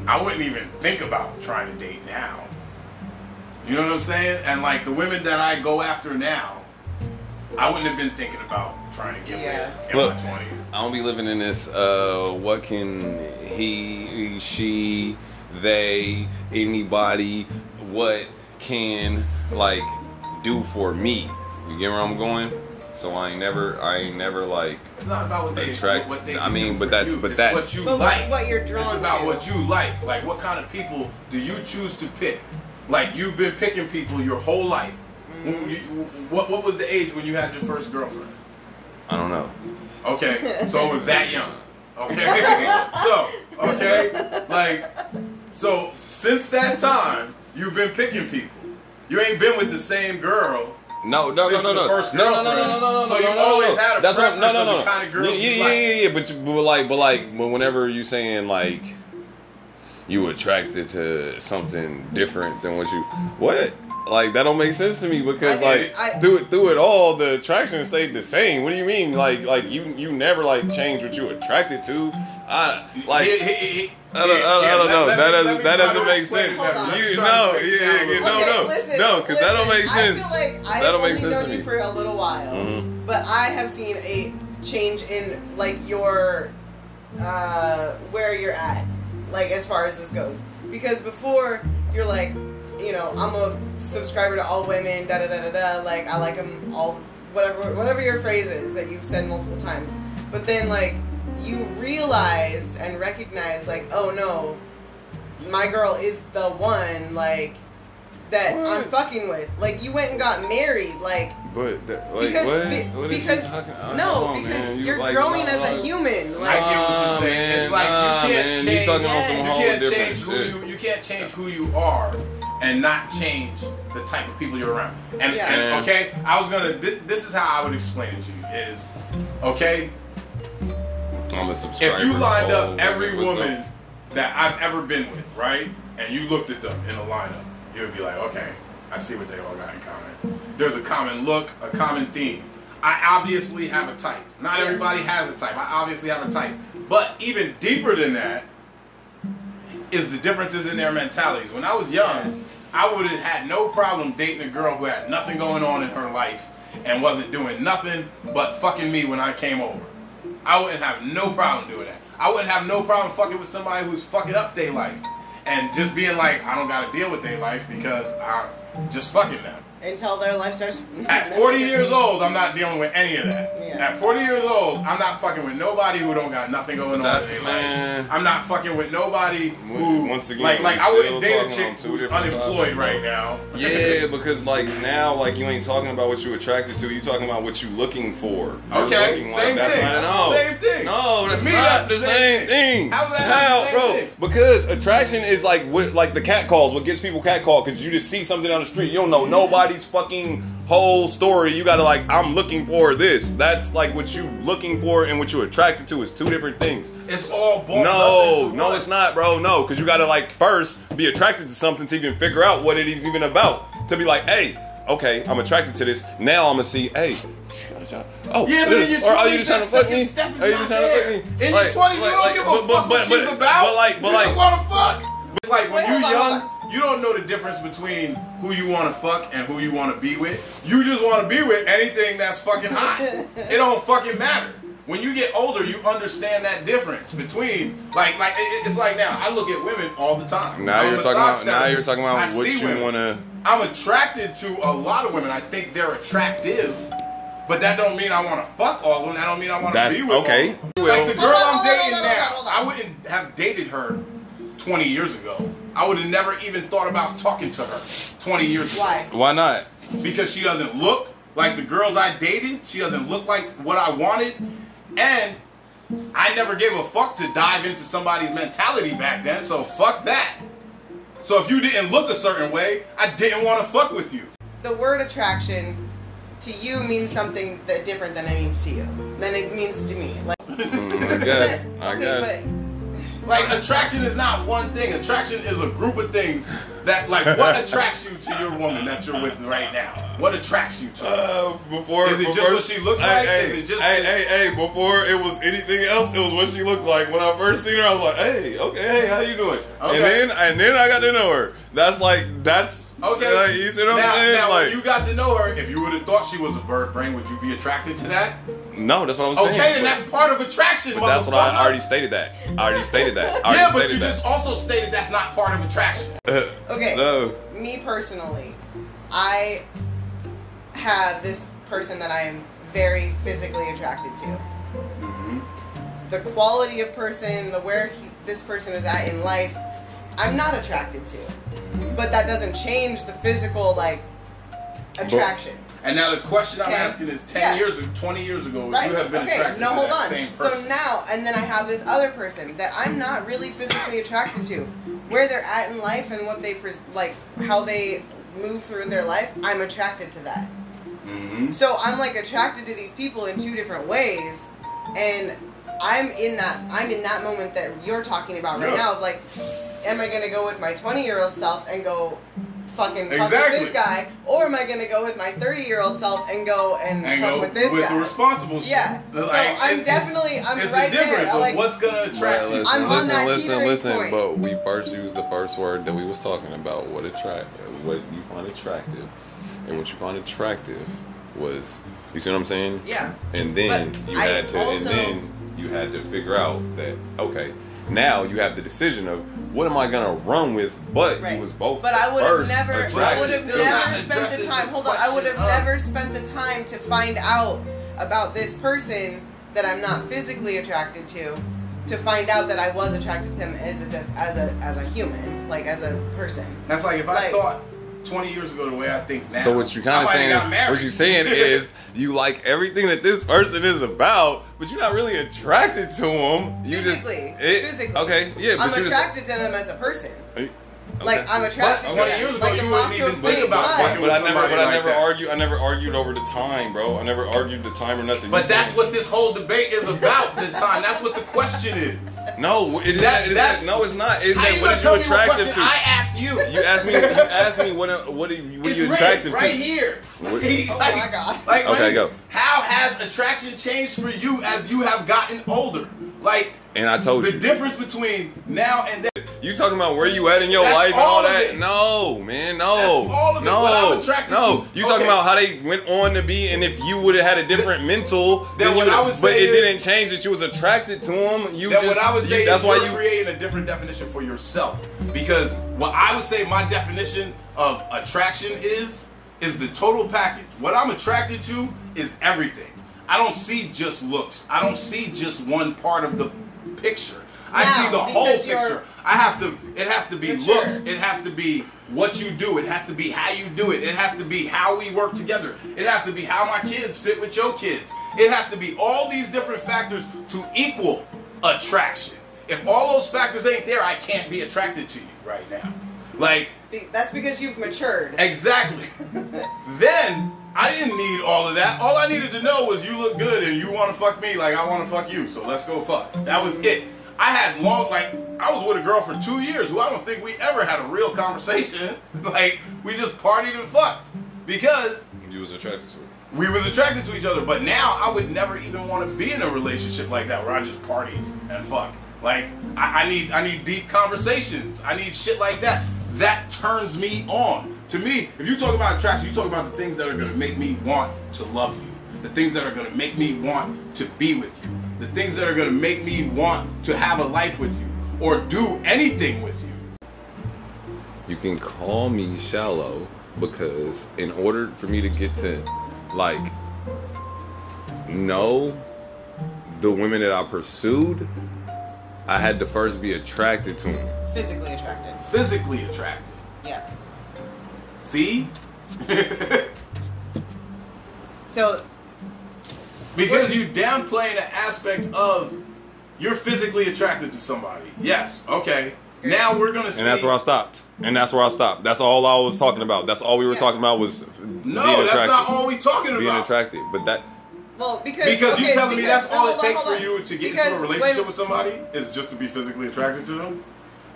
i wouldn't even think about trying to date now you know what I'm saying? And like the women that I go after now, I wouldn't have been thinking about trying to get Yeah. with in Look, my twenties. I don't be living in this. Uh, what can he, she, they, anybody? What can like do for me? You get where I'm going? So I ain't never, I ain't never like. It's not about what they Attract- what they I mean, but that's- you. but it's that- what you But like. what you're drawn It's about to. what you like. Like what kind of people do you choose to pick? Like you've been picking people your whole life. Mm-hmm. When you- what what was the age when you had your first girlfriend? I don't know. Okay, so it was that young. Okay, so okay, like so since that time you've been picking people. You ain't been with the same girl. No, no, no, Since no, the no, first no, no, no, no, no, no, no. So you no, no, always no. had a That's what, no, preference no, of no, the no. kind of girls yeah, you yeah, yeah, yeah, But, you, but like, but like, but whenever you saying like you attracted to something different than what you what. Like that don't make sense to me because I get like. I- through it through it all the attraction stayed the same. What do you mean? Like like you you never like changed what you attracted to. I like He- he- he- I don't, I don't, I don't know. let that doesn't that doesn't to make sense. Hold on. You Let me no, yeah, yeah, yeah, no, Okay, no, listen, no, because that don't make sense. I feel like I've That don't make only sense known to you me. for a little while, Mhm. but I have seen a change in like your uh, where you're at, like as far as this goes. Because before you're like, you know, I'm a subscriber to all women, da da da da da. Like I like them all, whatever whatever your phrase is that you've said multiple times. But then like you realized and recognized like, oh no, my girl is the one like that I'm fucking with. Like you went and got married, like But that, like because what? be- what is because talking? no, come on, because man. You you're like, growing nah, as a human. like- human. I get what you're saying. it's like nah, you can't man. Change. talking on some you can't change who shit. you. You can't change who you are, and not change the type of people you're around. And, Yeah. and okay, I was gonna. This, this is how I would explain it to you. Is okay. I'm a subscriber. If you lined up every what's up? woman that I've ever been with, right, and you looked at them in a lineup, you would be like, okay, I see what they all got in common. There's a common look, a common theme. I obviously have a type. Not everybody has a type. I obviously have a type. But even deeper than that is the differences in their mentalities. When I was young, I would have had no problem dating a girl who had nothing going on in her life and wasn't doing nothing but fucking me when I came over. I wouldn't have no problem doing that. I wouldn't have no problem fucking with somebody who's fucking up their life and just being like, I don't got to deal with their life because I'm just fucking them. Until their life starts. At 40 years old, I'm not dealing with any of that. Yeah. At 40 years old, I'm not fucking with nobody who don't got nothing going on That's- in man. I'm not fucking with nobody who, Once again, like, like I wouldn't date a chick on two who's different unemployed topics, right now. Yeah, because like now, like you ain't talking about what you attracted to. You talking about what you looking for. You're Okay, looking like- same that's thing. Not, no, Same thing. No, that's me, not that's the the same same thing. thing. How's that not How, the same bro? thing? Because attraction is like what, like the cat calls. What gets people cat called? Because you just see something on the street. You don't know mm. Fucking whole story. You gotta like, I'm looking for this. That's like what you looking for and what you attracted to is two different things. It's all No, no, one. it's not, bro. No, because you gotta like first be attracted to something to even figure out what it is even about. To be like, hey, okay, I'm attracted to this. Now I'm gonna see, hey. Oh, Yeah, but in your or are you 20s, just trying to fuck me? Are oh, you just trying to fuck me? In Like- your 20s, you don't like- give a but- fuck but- what but- she's about. But like, but you like, just want to fuck. It's like when you're young, you don't know the difference between who you want to fuck and who you want to be with. You just want to be with anything that's fucking hot. it don't fucking matter. When you get older, you understand that difference between like like it- it's like now I look at women all the time. now I'm you're talking about now you're talking about I what you wanna. I'm attracted to a lot of women. I think they're attractive, but that don't mean I want to fuck all of them. That don't mean I want to be with okay. all of them. Okay. Like the girl on, I'm on, dating on, now. I wouldn't have dated her 20 years ago. I would have never even thought about talking to her 20 years ago. Why? Why not? Because she doesn't look like the girls I dated. She doesn't look like what I wanted, and I never gave a fuck to dive into somebody's mentality back then. So fuck that. So if you didn't look a certain way, I didn't want to fuck with you. the word attraction to you means something that different than it means to you than it means to me. Like, Mm, I guess. but- I okay, guess. Like attraction is not one thing. Attraction is a group of things that like what attracts you to your woman that you're with right now. What attracts you to? Uh, before Is it just what she looks hey, like? Hey, Is it just- hey, hey, hey, before it was anything else, it was what she looked like. When I first seen her, I was like, hey, okay, hey, how you doing? Okay. And then and then I got to know her. That's like that's Okay. Like, you see what I'm now, saying? now like when you got to know her, if you would have thought she was a bird brain, would you be attracted to that? No, that's what I'm saying. Okay, then that's part of attraction. but that's what I motherfucker. already stated. That I already stated that. I Yeah, already but stated you just also stated that's not part of attraction. that. Okay. no. me personally, I have this person that I am very physically attracted to. Mm-hmm. The quality of person, the where he, this person is at in life, I'm not attracted to. But that doesn't change the physical like attraction. And now the question I'm asking is: ten Yeah. years or twenty years ago, Right. you have been okay. attracted No, to hold that on. same So now, and then I have this other person that I'm not really physically attracted to. Where they're at in life and what they pres- like, how they move through their life, I'm attracted to that. mm-hmm. So I'm like attracted to these people in two different ways, and I'm in that I'm in that moment that you're talking about right Yeah. now of like, am I gonna go with my 20 year old self and go fucking fuck Exactly. with this guy, or am I gonna go with my 30 year old self and go and, And fuck go with this with guy? the responsible shit. Yeah. So Like, I'm it- definitely I'm it's right the difference there. of Like what's gonna attract you. I'm on that listen, teetering listen, point. But we first used the first word that we was talking about. What attract, what you find attractive, and what you find attractive was. You see what I'm saying? yeah. And then But you I had to, also- and then you had to figure out that okay, now you have the decision of what am I gonna run with? But Right. you was both. But I would have never, I would have to Still not never spent the time. the Hold on, I would have never spent the time to find out about this person that I'm not physically attracted to, to find out that I was attracted to them as a as a as a human, like as a person. That's like if I Like- thought 20 years ago the way I think now. So what you I kind of saying is, what you're saying is, you like everything that this person is about, but you're not really attracted to him. You Physically, just it- physically. Okay, yeah, I'm but you attracted to them as a person. Just Like. I'm attracted But to 20 years ago, like you a wouldn't mock even think about but- fucking But I never, but I never that. argued. I never argued over the time, bro. I never argued the time or nothing. But You that's saying- what this whole debate is about. The time. That's what the question is. No, it is That- that, it is that's- that, no, it's not. It's How that you what gonna is tell you me what attracted to? I asked you? You asked me. You asked me what what are you, what are you attracted right to? Right here. What- He- Oh like, my God. Like, Okay, go. How has attraction changed for you as you have gotten older? Like And I told the you. difference between now and then. You talking about where you at in your That's life and all all of that? it. No, man, no. That's all of it. No, What I'm no. to. You talking Okay. about how they went on to be, and if you would have had a different mental, Then then, what you I would. would But say it is- didn't change that you was attracted to him. You Then just. what I would you- say that's is why you're creating a different definition for yourself. Because what I would say my definition of attraction is is the total package. What I'm attracted to is everything. I don't see just looks. I don't see just one part of the picture. I see the whole because you're- picture. I have to. It has to be looks. It has to be what you do. It has to be how you do it. It has to be how we work together. It has to be how my kids fit with your kids. It has to be all these different factors to equal attraction. If all those factors ain't there, I can't be attracted to you right now. Like That's because you've matured. exactly. then I didn't need all of that. All I needed to know was you look good and you want to fuck me like I want to fuck you. So let's go fuck. That was it. I had long like I was with a girl for two years who I don't think we ever had a real conversation. Like we just partied and fucked because You was attracted to it. we was attracted to each other. But now I would never even want to be in a relationship like that where I just party and fuck. Like I, I need I need deep conversations. I need shit like that. That turns me on. To me, if you talk about attraction, you talk about the things that are gonna make me want to love you. The things that are gonna make me want to be with you. The things that are gonna make me want to have a life with you or do anything with you. You can call me shallow because in order for me to get to like know the women that I pursued, I had to first be attracted to them. Physically attracted. Physically attracted. Yeah. See? So Because you downplaying the aspect of you're physically attracted to somebody. Yes, okay. Now we're gonna see. And that's where I stopped. And that's where I stopped. That's all I was talking about. That's all we were talking about was no, being that's attracted. not all we talking about. being attracted. But that Well, because Because you okay, telling me because- that's all it hold on, takes for you to get Because into a relationship when- with somebody is just to be physically attracted to them.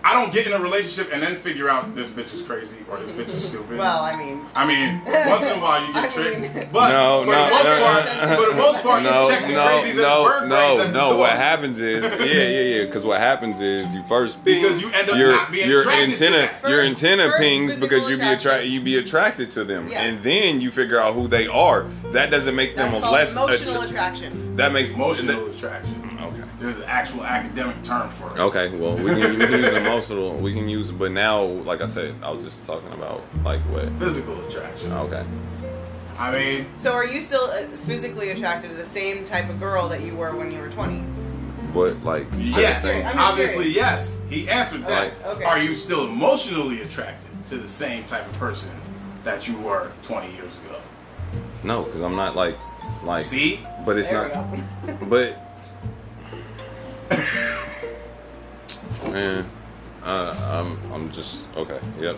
I don't get in a relationship and then figure out this bitch is crazy or this bitch is stupid. Well, I mean, I mean, once in a while you get I tricked, mean- but No, for no, the most no, part, no. for the most part, no, you check the no, crazies and the no, bird brains no, at no. What happens is, yeah, yeah, yeah. Because what happens is, you first ping, Because you end up your, not being your attracted to antenna, that. your antenna first pings physical because you be attraction. attracted, you be attracted to them, Yeah. and then you figure out who they are. That doesn't make that's them called less emotional attra- attraction. That makes Emotional that- attraction. Okay. There's an actual academic term for it. Okay, well, we can, we can use emotional. We can use, but now, like I said, I was just talking about like what. Physical attraction. Okay. I mean, So, are you still uh, physically attracted to the same type of girl that you were when you were 20? But like, yes, curious. I'm just obviously curious. yes. He answered that. Like- Okay. Are you still emotionally attracted to the same type of person that you were 20 years ago? no, because I'm not like, like. See? But it's there not. But man, uh, I'm I'm just okay. Yep.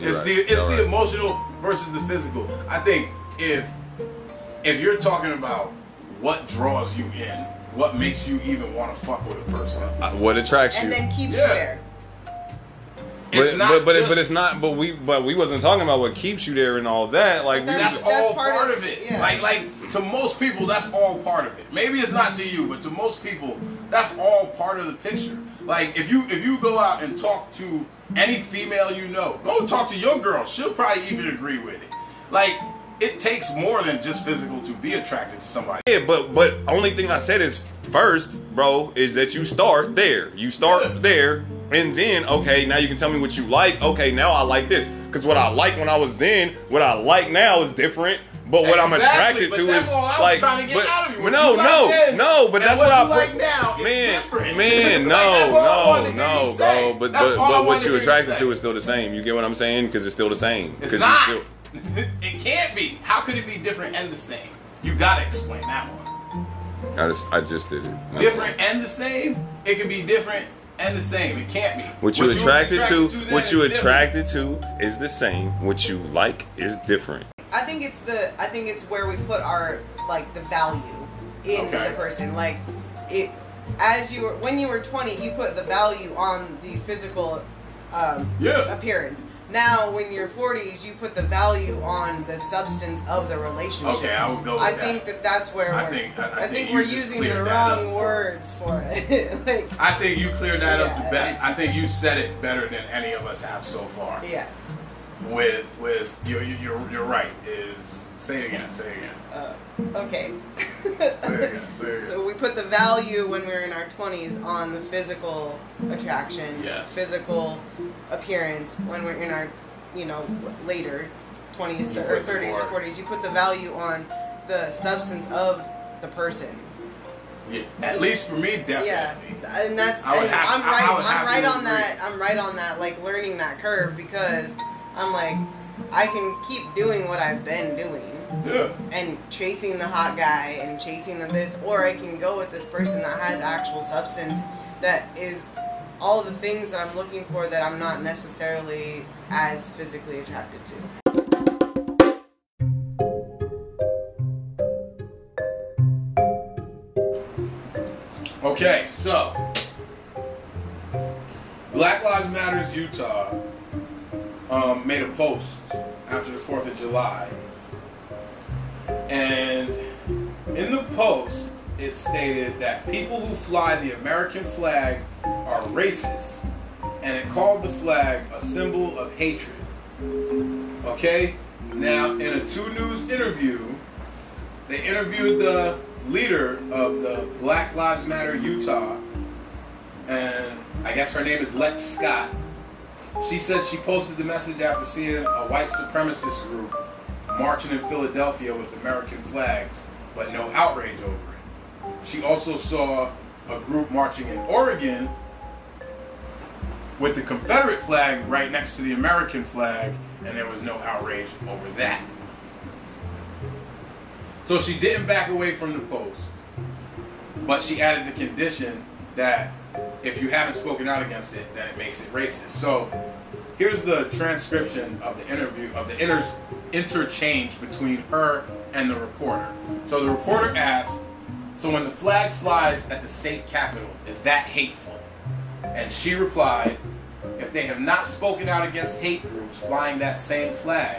You're It's right. the it's You're the right. emotional versus the physical. I think if if you're talking about what draws you in, what makes you even want to fuck with a person, Uh, what attracts you, and then keeps Yeah. you there. It's but not but but, just, but it's not. But we but we wasn't talking about what keeps you there and all that. Like we That's- That's, was, all part part, of- of, it. yeah. Like like to most people, that's all part of it. Maybe it's not to you, but to most people, that's all part of the picture. Like if you if you go out and talk to any female you know, go talk to your girl. She'll probably even agree with it. Like it takes more than just physical to be attracted to somebody. yeah. But but only thing I said is first, bro, is that you start there. You start Yeah. there, and then okay, now you can tell me what you like. Okay, now I like this because what I like when I was then, what I like now is different. But what I'm attracted to that's is all I was like, trying to get but, out of you. No, you like no, no. But that's what I like now is Man, different. man, Like, that's all I no, wanted no, no, bro. But That's but, but what you to hear you attracted to is still the same. You get what I'm saying? Because it's still the same. It's not. still- it can't be. How could it be different and the same? You gotta explain that one. I just I just did it. That's Different and the same? It can be different and the same. It can't be. What you was attracted to, then what you is different. attracted to is the same. What you like is different. I think it's the I think it's where we put our like the value in Okay. the person. Like it as you were when you were 20, you put the value on the physical um, Yeah. appearance. Now, when you're 40s, you put the value on the substance of the relationship. Okay, I would go with I that. think that that's where I think- I- I I think think we're using the cleared that up wrong words for it. like, I think you cleared that up the best. I think you said it better than any of us have so far. yeah. With with you're you're you're right. Is say it again. Say it again. Uh, okay. Say it again. Say it again. So we put the value when we're in our 20s on the physical attraction, Yes. physical appearance. When we're in our, you know, later 20s You or put the 30s or 40s, you put the value on the substance of the person. Yeah, at least for me, definitely. Yeah, and that's I have- I'm I- right. I'm right on agree. that. I'm right on that. Like learning that curve because I'm like, I can keep doing what I've been doing Yeah. and chasing the hot guy and chasing the this, or I can go with this person that has actual substance that is all the things that I'm looking for that I'm not necessarily as physically attracted to. Okay, so Black Lives Matters Utah um, made a post after the Fourth of July, and in the post it stated that people who fly the American flag are racist, and it called the flag a symbol of hatred. Okay, now in a Two News interview, they interviewed the leader of the Black Lives Matter Utah, and I guess her name is Lex Scott. She said she posted the message after seeing a white supremacist group marching in Philadelphia with American flags, but no outrage over it. She also saw a group marching in Oregon with the Confederate flag right next to the American flag, and there was no outrage over that. So she didn't back away from the post, but she added the condition that if you haven't spoken out against it, then it makes it racist. So here's the transcription of the interview of the inter- interchange between her and the reporter. So the reporter asked, "So when the flag flies at the state capitol, is that hateful?" And she replied, "If they have not spoken out against hate groups flying that same flag,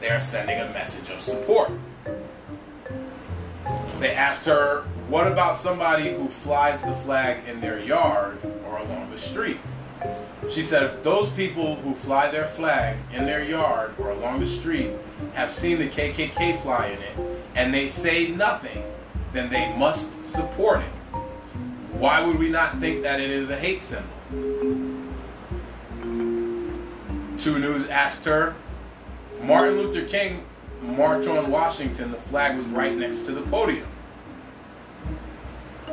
they are sending a message of support." They asked her, "What about somebody who flies the flag in their yard or along the street?" She said, if those people who fly their flag in their yard or along the street have seen the KKK fly in it and they say nothing, then they must support it. Why would we not think that it is a hate symbol? Two News asked her, Martin Luther King march on Washington, the flag was right next to the podium.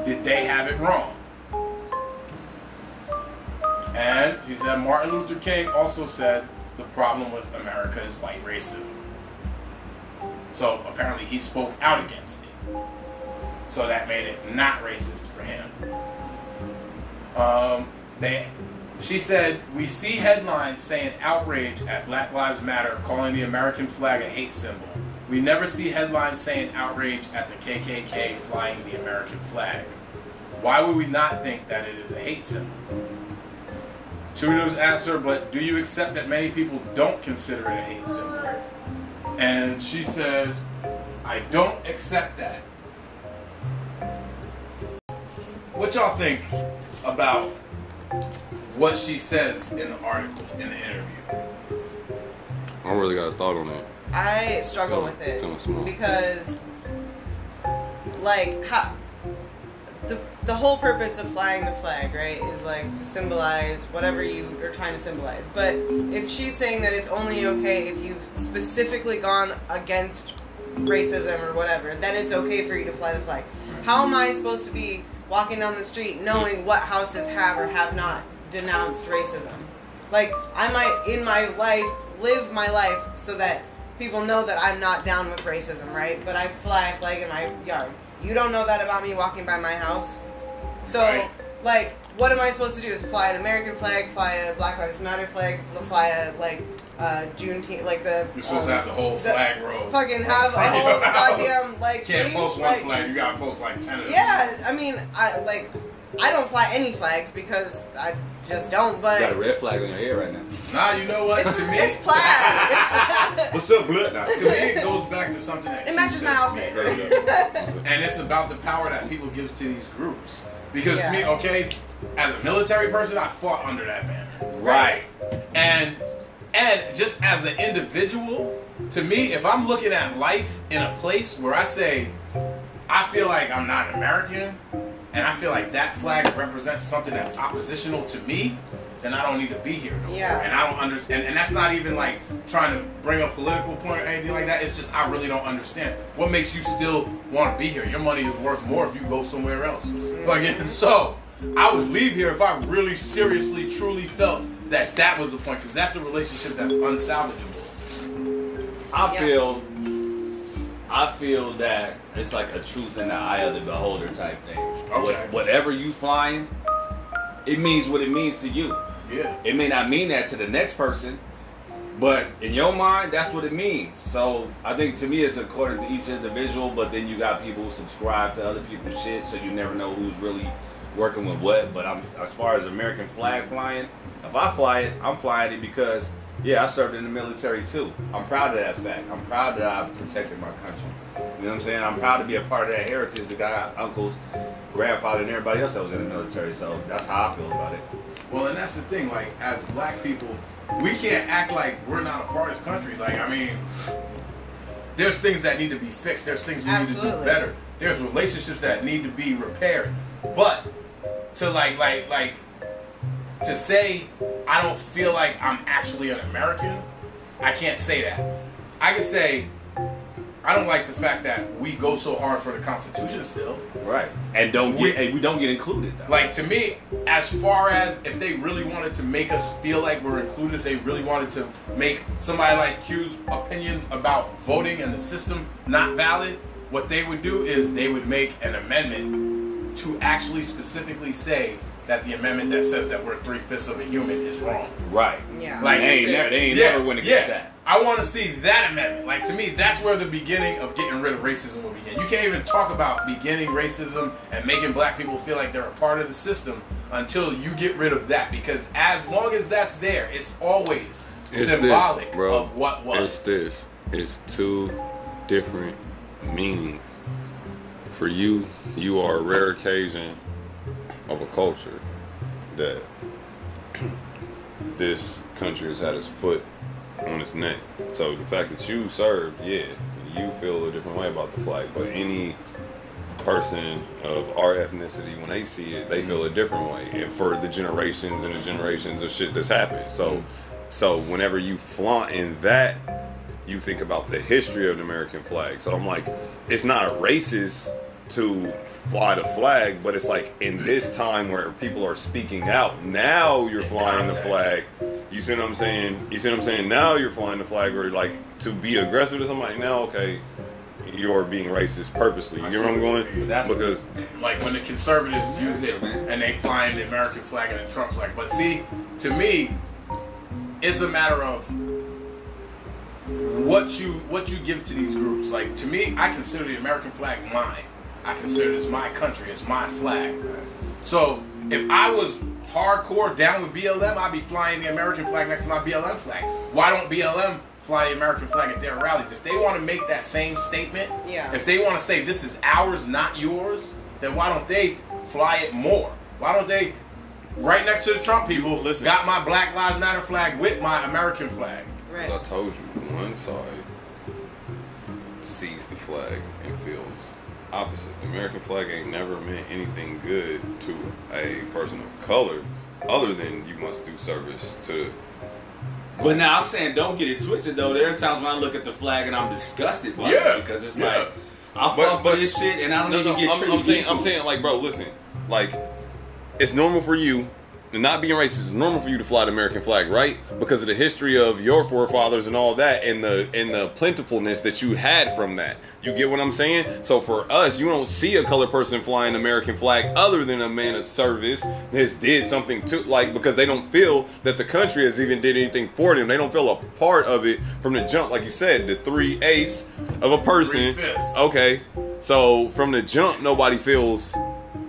Did they have it wrong? And he said Martin Luther King also said the problem with America is white racism. So apparently he spoke out against it. So that made it not racist for him. Um, they, she said, we see headlines saying outrage at Black Lives Matter, calling the American flag a hate symbol. We never see headlines saying outrage at the KKK flying the American flag. Why would we not think that it is a hate symbol? Two News asked but do you accept that many people don't consider it a hate symbol? And she said, I don't accept that. What y'all think about what she says in the article, in the interview? I don't really got a thought on that. I struggle Kinda- with it kinda small. because, like, how the the whole purpose of flying the flag, right, is like to symbolize whatever you are trying to symbolize. But if she's saying that it's only okay if you've specifically gone against racism or whatever, then it's okay for you to fly the flag. How am I supposed to be walking down the street knowing what houses have or have not denounced racism? Like, I might, in my life, live my life so that people know that I'm not down with racism, right? But I fly a flag in my yard. You don't know that about me walking by my house. So, Right. like, what am I supposed to do? Is fly an American flag, fly a Black Lives Matter flag, fly a, like, uh, Juneteenth, like the. You're supposed to um, have the whole flag row. Fucking have a whole goddamn, like. Can't thing, post one like- flag, you gotta post like 10 of them. Yeah, I mean, I, like, I don't fly any flags because I just don't, but. You got a red flag on your head right now. Nah, you know what? It's, to me, it's plaid. It's plaid. What's up, blood? Nah. to me, it goes back to something that It matches my outfit. and it's about the power that people gives to these groups. Because to me, okay, as a military person, I fought under that banner, Right. and and just as an individual, to me, if I'm looking at life in a place where I say, I feel like I'm not American, and I feel like that flag represents something that's oppositional to me, then I don't need to be here no more. Yeah. And I don't understand. And that's not even like trying to bring a political point or anything like that. It's just I really don't understand what makes you still want to be here. Your money is worth more if you go somewhere else. Mm-hmm. Fucking so, I would leave here if I really seriously, truly felt that that was the point, because that's a relationship that's unsalvageable. I Yeah. feel, I feel that it's like a truth in the eye of the beholder type thing. Okay. What, whatever you flying, it means what it means to you. Yeah. It may not mean that to the next person, but in your mind, that's what it means. So I think to me, it's according to each individual. But then you got people who subscribe to other people's shit, so you never know who's really working with what. But I'm as far as American flag flying, if I fly it, I'm flying it because yeah, I served in the military too. I'm proud of that fact. I'm proud that I protected my country. You know what I'm saying? I'm proud to be a part of that heritage because I got uncles, grandfather, and everybody else that was in the military. So that's how I feel about it. Well, and that's the thing. Like, as black people, we can't act like we're not a part of this country. Like, I mean, there's things that need to be fixed. There's things we need to do better. There's relationships that need to be repaired. But to like, like, like, to say I don't feel like I'm actually an American, I can't say that. I can say I don't like the fact that we go so hard for the Constitution still. Right. And don't We- and we don't get included though. Like to me, as far as if they really wanted to make us feel like we're included, if they really wanted to make somebody like Q's opinions about voting and the system not valid, what they would do is they would make an amendment to actually specifically say that the amendment that says that we're three fifths of a human is wrong. Right. Yeah. Like, they if ain't, never, they ain't never went against that. I want to see that amendment. Like to me, that's where the beginning of getting rid of racism will begin. You can't even talk about beginning racism and making black people feel like they're a part of the system until you get rid of that. Because as long as that's there, it's always It's symbolic this, bro. of what was. It's this. It's two different meanings. For you, you are a rare occasion of a culture that this country has had its foot on its neck. So the fact that you served, yeah, you feel a different way about the flag. But any person of our ethnicity, when they see it, they feel a different way. And for the generations and the generations of shit that's happened. So so whenever you flaunt in that, you think about the history of the American flag. So I'm like, it's not a racist to fly the flag, but it's like in this time where people are speaking out, now you're flying the flag. You see what I'm saying? You see what I'm saying? Now you're flying the flag, or like to be aggressive to somebody. Now, okay, you're being racist purposely. You know where I'm going? That's- Because like when the conservatives use it and they flying the American flag and the Trump flag. But see, to me, it's a matter of what you what you give to these groups. Like to me, I consider the American flag mine. I consider this my country. It's my flag. So if I was hardcore down with BLM, I'd be flying the American flag next to my BLM flag. Why don't BLM fly the American flag at their rallies? If they want to make that same statement, Yeah. if they want to say this is ours, not yours, then why don't they fly it more? Why don't they, right next to the Trump people, Listen. got my Black Lives Matter flag with my American flag? Right. I told you, one side sees the flag and feels opposite. The American flag ain't never meant anything good to a person of color, other than you must do service to. But now I'm saying don't get it twisted though. There are times when I look at the flag and I'm disgusted by Yeah, it because it's yeah. like I but- for this shit and I don't No, even no, get I'm, treated I'm saying, I'm saying, like, bro, listen, like, it's normal for you. And not being racist It's normal for you to fly the American flag, right? Because of the history of your forefathers and all that, and the and the plentifulness that you had from that. You get what I'm saying? So for us, you don't see a colored person flying the American flag other than a man of service has did something to like because they don't feel that the country has even did anything for them. They don't feel a part of it from the jump, like you said, the three ace of a person. Okay, so from the jump, nobody feels.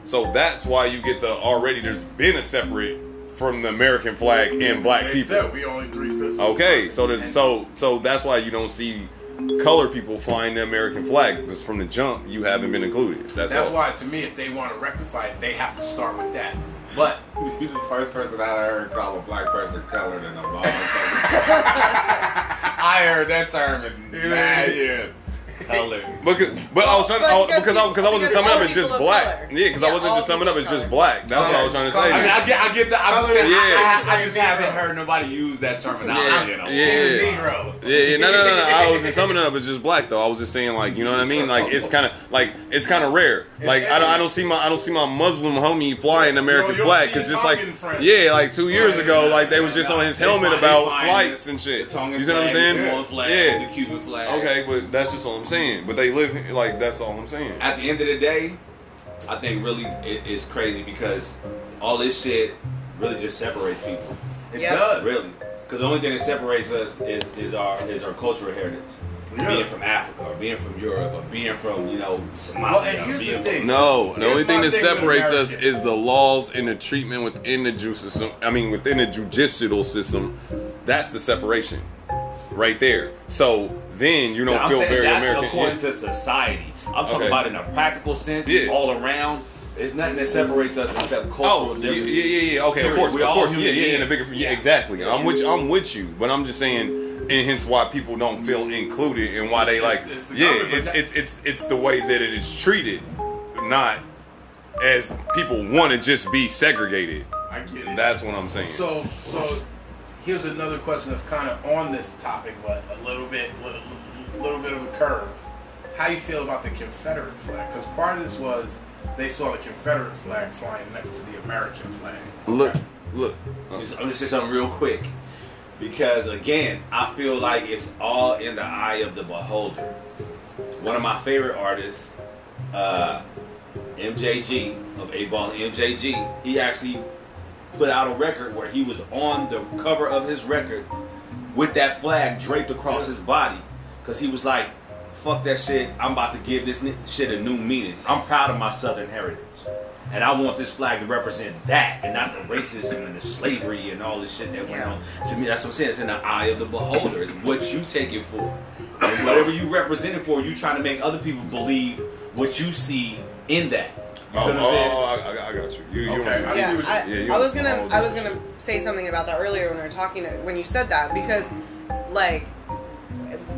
So that's why you get the already. There's been a separate from the American flag and black they people. said we only three fifths. Okay, so there's so so that's why you don't see color people flying the American flag because from the jump you haven't been included. That's, That's why, to me, if they want to rectify it, they have to start with that. But You the first person I heard call a black person colored in a motherfucker. I heard that term in nine years. Colored. Because, but I was trying, But I, because because I, because I wasn't summing up all as just black. color. Yeah, because I wasn't just summing up people as just black. That's what I was trying to say. I mean, I get, I get the. I'm Colored saying, is I, I, I just same haven't heard nobody use that terminology. Yeah, in a yeah. he's Negro. Yeah, yeah, no, no, no, no. I wasn't summing it up as just black though. I was just saying like, you know what I mean? Like it's kind of like it's kind of rare. Like I don't, I don't see my I don't see my Muslim homie flying American You flag because his just like yeah, like two years ago, like they was just on his helmet about flights and shit. You see what I'm saying? The Samoan flag, Yeah. the Cuban flag. Okay, but that's just all I'm saying. But they live here, like that's all I'm saying. At the end of the day, I think really it, it's crazy because all this shit really just separates people. It Yeah. does. Really, because the only thing that separates us is, is our is our cultural heritage. Yeah. Being from Africa, or being from Europe, or being from you know Somalia. Well, and here's the being thing. No, the Here's only thing that thing separates us is the laws and the treatment within the juice system. I mean, within the judicial system. That's the separation, right there. So then you don't I'm feel saying very that's American. according Yeah. to society. I'm talking Okay. about in a practical sense, Yeah. all around. It's nothing that separates us except oh, cultural Oh, yeah, yeah, yeah, yeah. Okay, of course, We're of all course, yeah, human yeah. In a bigger, yeah, exactly. I'm with you. I'm with you, but I'm just saying, and hence why people don't feel included, and why they like, it's the yeah, it's it's it's it's the way that it is treated, not as people want to just be segregated. I get it. That's what I'm saying. So, so here's another question that's kind of on this topic, but a little bit, little, little bit of a curve. How you feel about the Confederate flag? Because part of this was they saw the Confederate flag flying next to the American flag. look, look. I'm gonna say something real quick. Because again, I feel like it's all in the eye of the beholder. One of my favorite artists, uh, MJG of 8Ball MJG, he actually put out a record where he was on the cover of his record with that flag draped across his body because he was like, "Fuck that shit! I'm about to give this shit a new meaning. I'm proud of my Southern heritage." And I want this flag to represent that and not the racism and the slavery and all this shit that went Yeah. on. To me, that's what I'm saying. It's in the eye of the beholder. It's what you take it for. And whatever you represent it for, you trying to make other people believe what you see in that. You Oh, feel what I'm oh, saying? oh, I, I- I got you. You, you Okay, on I yeah, I, yeah, you I was gonna I was gonna say something about that earlier when we were talking uh, when you said that because like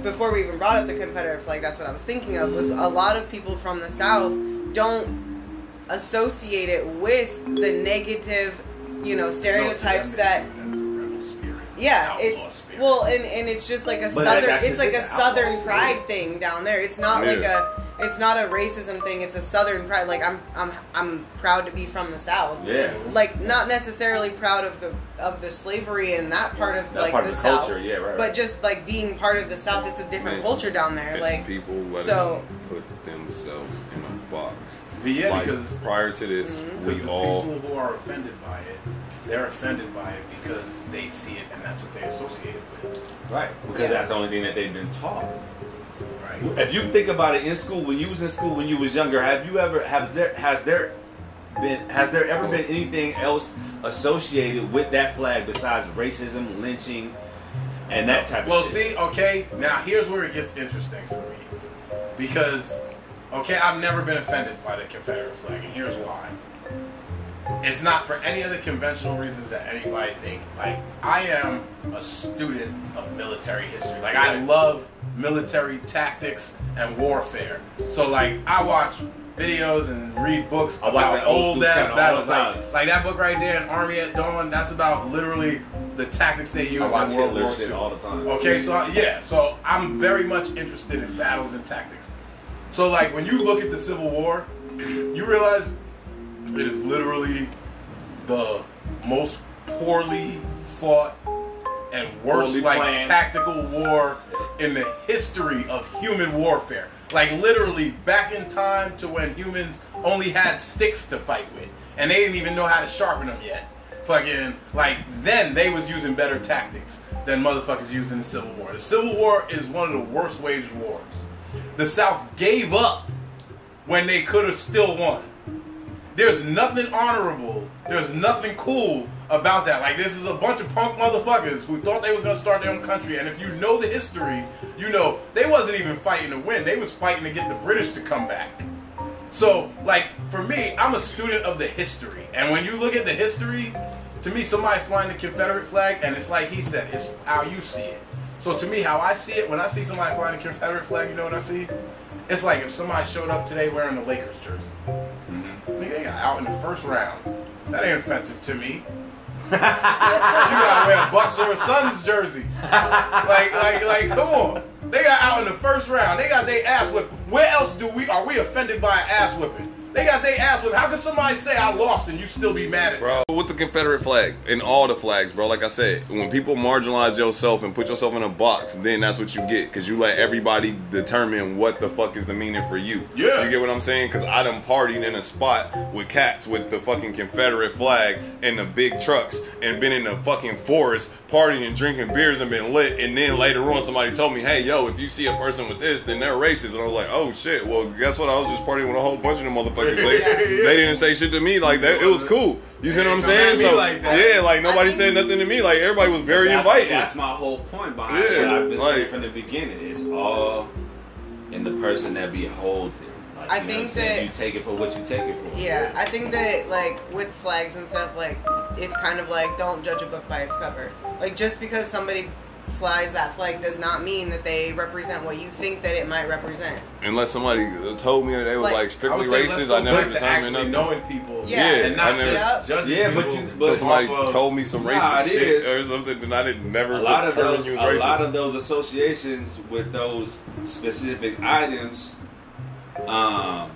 before we even brought up the Confederate flag, that's what I was thinking of was a lot of people from the South don't associate it with the negative, you know, stereotypes that yeah, it's well, and and it's just like a But southern. It's like a the southern outlaws. pride thing down there. It's not like a. It's not a racism thing. It's a southern pride. Like I'm, I'm, I'm proud to be from the South. Yeah. Like not necessarily proud of the of the slavery and that part of That like part the, of the South. culture, yeah, right, But just like being part of the South, it's a different Man, culture down there. It's Like people letting so- put themselves in a box. But yeah, like, because prior to this, Mhm. We the all people who are offended by it, they're offended by it because they see it and that's what they associate it with. Right. Because Yeah. that's the only thing that they've been taught. Right? If you think about it in school, when you was in school, when you was younger, have you ever have there has there been has there ever been anything else associated with that flag besides racism, lynching, and that type Well, of shit? Well see, okay, now here's where it gets interesting for me. Because, okay, I've never been offended by the Confederate flag, and here's why. It's not for any of the conventional reasons that anybody think. Like, I am a student of military history. Like, I love military tactics and warfare. So, like, I watch videos and read books I about old old ass battles. Like, like that book right there, Army at Dawn, that's about literally the tactics they used in World Hitler War II. all the time. Okay, so I- yeah, so I'm very much interested in battles and tactics. So like when you look at the Civil War, you realize it is literally the most poorly fought and worst Poorly like planned. tactical war in the history of human warfare. Like literally back in time to when humans only had sticks to fight with, and they didn't even know how to sharpen them yet. Fucking like then they was using better tactics than motherfuckers used in the Civil War. The Civil War is one of the worst waged wars. The South gave up when they could have still won. There's nothing honorable. There's nothing cool about that. Like this is a bunch of punk motherfuckers who thought they was gonna start their own country. And if you know the history, you know they wasn't even fighting to win. They was fighting to get the British to come back. So, like for me, I'm a student of the history. And when you look at the history, to me, somebody flying the Confederate flag, and it's like he said, it's how you see it. So to me, how I see it, when I see somebody flying the Confederate flag, you know what I see? It's like if somebody showed up today wearing the Lakers jersey. They out in the first round. That ain't offensive to me. you gotta wear a Bucks or a Suns jersey. Like, like, like, come on. They got out in the first round. They got their ass whipped. Where else do we are we offended by an ass whipping? They got their ass whipped. How can somebody say I lost and you still be mad at me? bro. With the Confederate flag and all the flags, bro. Like I said, when people marginalize yourself and put yourself in a box, then that's what you get. Cause you let everybody determine what the fuck is the meaning for you. Yeah. You get what I'm saying? Cause I done partied in a spot with cats with the fucking Confederate flag and the big trucks and been in the fucking forest partying and drinking beers and been lit. And then later on, somebody told me, hey, yo, if you see a person with this, then they're racist. And I was like, oh shit. Well, guess what? I was just partying with a whole bunch of them motherfuckers. They, they didn't say shit to me like that. It was cool. You see what I'm saying? me So like that. yeah, like nobody I said nothing to me. Like everybody was very that's, inviting. That's my whole point behind Yeah, what I've been like- saying from the beginning. It's all in the person that beholds it. Like, I you know what I'm think saying? that- you take it for what you take it for. Yeah, I think that like with flags and stuff, like it's kind of like don't judge a book by its cover. Like just because somebody flies that flag does not mean that they represent what you think that it might represent. Unless somebody told me they were Like- like, I would strictly say let's racist, go I never back to determined actually nothing. knowing people. Yeah. and not I never- just judging Yeah, but people. you- So but- somebody of- told me some racist it shit is. or something, and I didn't never a lot of those a was lot of those associations with those specific items um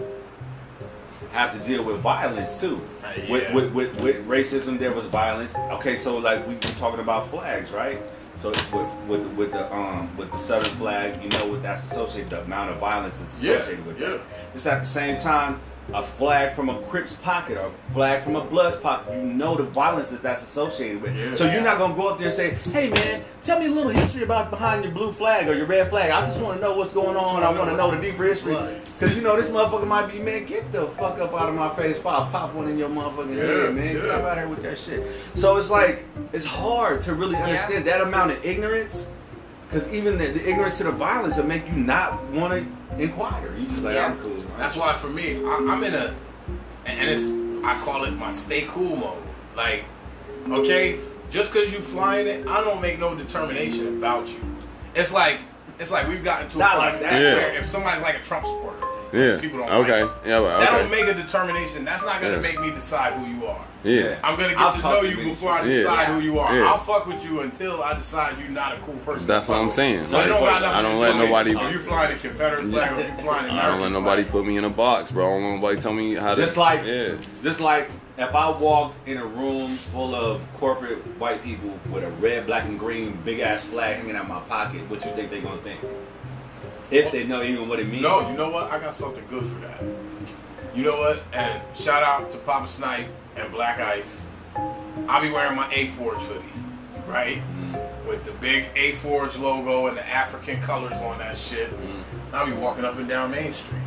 have to deal with violence too. Uh, With, yeah. with, with with racism there was violence. Okay, so like we were talking about flags, right? So with with with the um with the southern flag, you know what that's associated the amount of violence that's Yeah, associated with yeah. that. It's at the same time a flag from a Crips pocket or a flag from a Bloods pocket, you know the violence that that's associated with. Yeah. So you're not gonna go up there and say, "Hey man, tell me a little history about behind your blue flag or your red flag. I just want to know what's going on. I want to know the deeper history." Cause you know this motherfucker might be man. Get the fuck up out of my face! If I pop one in your motherfucking Yeah, head, man. Get up out here with that shit. So it's like it's hard to really understand that amount of ignorance. Cause even the, the ignorance to the violence will make you not want to inquire. You just like Yeah. I'm cool. man." That's why for me, I, I'm in a, and and it's I call it my stay cool mode. Like, okay, just because you flying it, I don't make no determination about you. It's like it's like we've gotten to a Not point like that. Yeah. where if somebody's like a Trump supporter, Yeah. people don't Okay. like Yeah. But that don't make a determination. That's not gonna Yeah. make me decide who you are. yeah. I'm gonna get I'll to know to you you. before I Yeah. decide who you are. Yeah. I'll fuck with you until I decide you're not a cool person. That's what I'm saying. So it don't got I don't let nobody- If you flying the Confederate flag or you flying the I don't let nobody flag. put me in a box, bro. I don't want nobody tell me how to. Just like, yeah. just like if I walked in a room full of corporate white people with a red, black, and green big ass flag hanging out of my pocket, what you think they gonna think? If they know even what it means. No, you know what? I got something good for that. You know what? And shout out to Papa Snipe and Black Ice. I'll be wearing my A Forge hoodie, right? Mm. With the big A Forge logo and the African colors on that shit. Mm. I'll be walking up and down Main Street.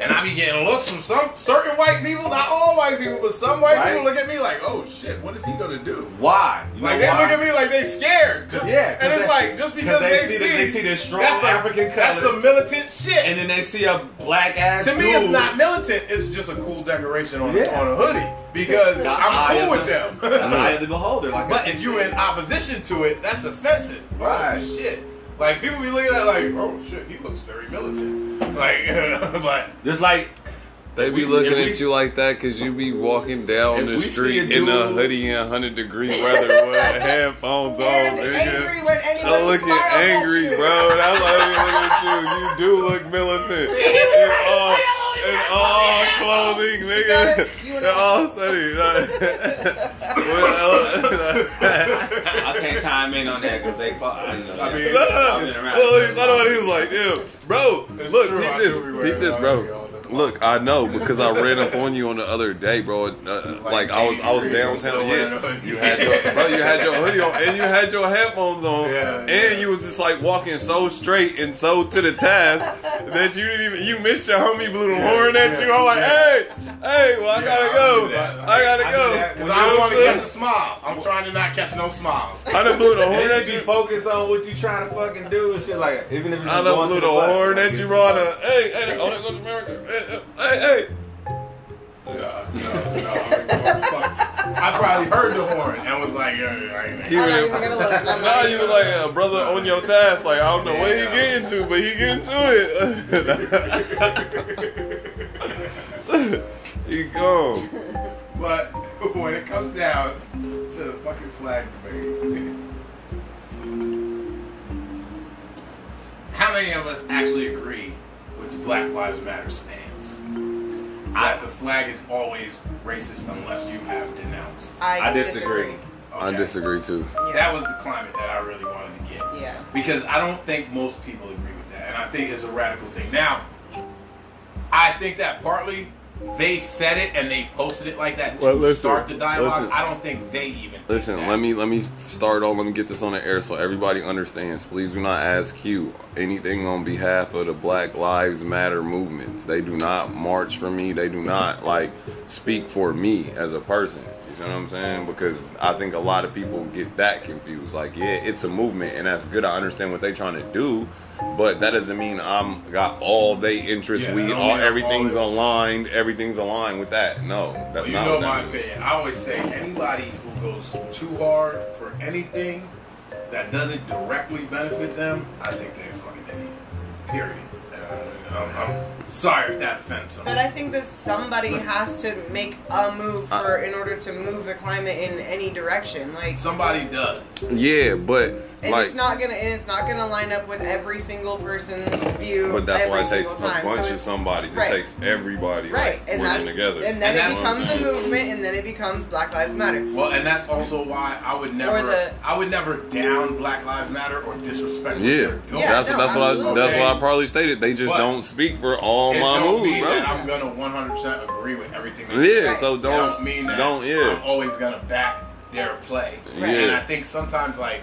And I be getting looks from some certain white people, not all white people, but some white Right. people look at me like, oh shit, what is he gonna do? Why? You Like they why? look at me like they scared. Just- Yeah, and it's like just because they they, see the- they see the strong that's a- African That's some militant shit. And then they see a black ass. to me, it's not militant. It's just a cool decoration on, Yeah. on a hoodie because The I'm cool with the- them. the eye of the beholder. Like but if you're in opposition to it, that's offensive. Oh, right. Oh shit! Like people be looking at like, oh shit, he looks very militant. Like, but just like They If be we- looking if we- at you like that because you be walking down the street a in a dude- hoodie and 100 degree weather with headphones on, And nigga. angry when I'm looking smiles at angry, you. bro. That's why I look at you. You do look militant. In all, in all clothing, nigga. You In know- all city. I can't chime in on that because they. Fuck, I, know, I mean, Nah. I've been around. Well, he thought about. He was like, "Yeah, bro, It's look, true, peep I this, do be wearing peep this, bro. Look, I know because I ran up on you on the other day, bro. Uh, like I was, I was 80 downtown. I'm still wearing a Yeah, you had your, bro, you had your hoodie on, and you had your headphones on, Yeah, and yeah. you was just like walking so straight and so to the task that you didn't even, you missed your homie blew the Yeah, horn at you. I'm like, hey, hey, well, I gotta go. I gotta go. Because You I don't want to catch a smile. I'm trying to not catch no smiles. I done blew the horn at you. focused on what you trying to fucking do and shit. Like even if it's I done blew the horn at you, bro. Hey, hey, oh, there goes America. Hey, hey, hey. No, no, no. I probably heard the horn and was like, yeah, I ain't He I'm not even gonna look. I'm Now you was like uh, a brother on your task. Like I don't know what he getting to, but he getting to it. he gone. But when it comes down to the fucking flag debate, how many of us actually agree with the Black Lives Matter stance? That the flag is always racist unless you have denounced. I, I disagree. I Okay? disagree too. Yeah. That was the climate that I really wanted to get. yeah. Because I don't think most people agree with that. And I think it's a radical thing. Now, I think that partly they said it and they posted it like that to listen, start the dialogue. listen. I don't think they even Listen, let me let me start on. Let me get this on the air so everybody understands. Please do not ask you anything on behalf of the Black Lives Matter movements. They do not march for me. They do not like speak for me as a person. You know what I'm saying? Because I think a lot of people get that confused. Like, yeah, it's a movement, and that's good. I understand what they're trying to do, but that doesn't mean I'm got all they interest. Yeah, we all everything's all aligned. Everything's aligned with that. No, that's you not. know what my means. opinion. I always say anybody who goes too hard for anything that doesn't directly benefit them, I think they're a fucking idiot. Period. Uh, I'm, I'm sorry if that offends someone. But I think that somebody has to make a move for in order to move the climate in any direction. Like Somebody does. Yeah, but and Like- it's not gonna and it's not gonna line up with every single person's view. But that's every why it takes a time. bunch so of it's- somebody. It takes everybody Right, like and working that's together. and then And it that's what I'm becomes a movement, and then it becomes Black Lives Matter. Well, and that's also why I would never, the- I would never down Black Lives Matter or disrespect. what yeah, they're doing. Yeah, that's no, that's what I absolutely. that's what I probably stated. They just But don't speak for all It my don't moves, mean bro. that I'm gonna 100% agree with everything. They. Yeah, Right. so don't don't mean that don't yeah. I'm always gonna back their play. Yeah. And I think sometimes like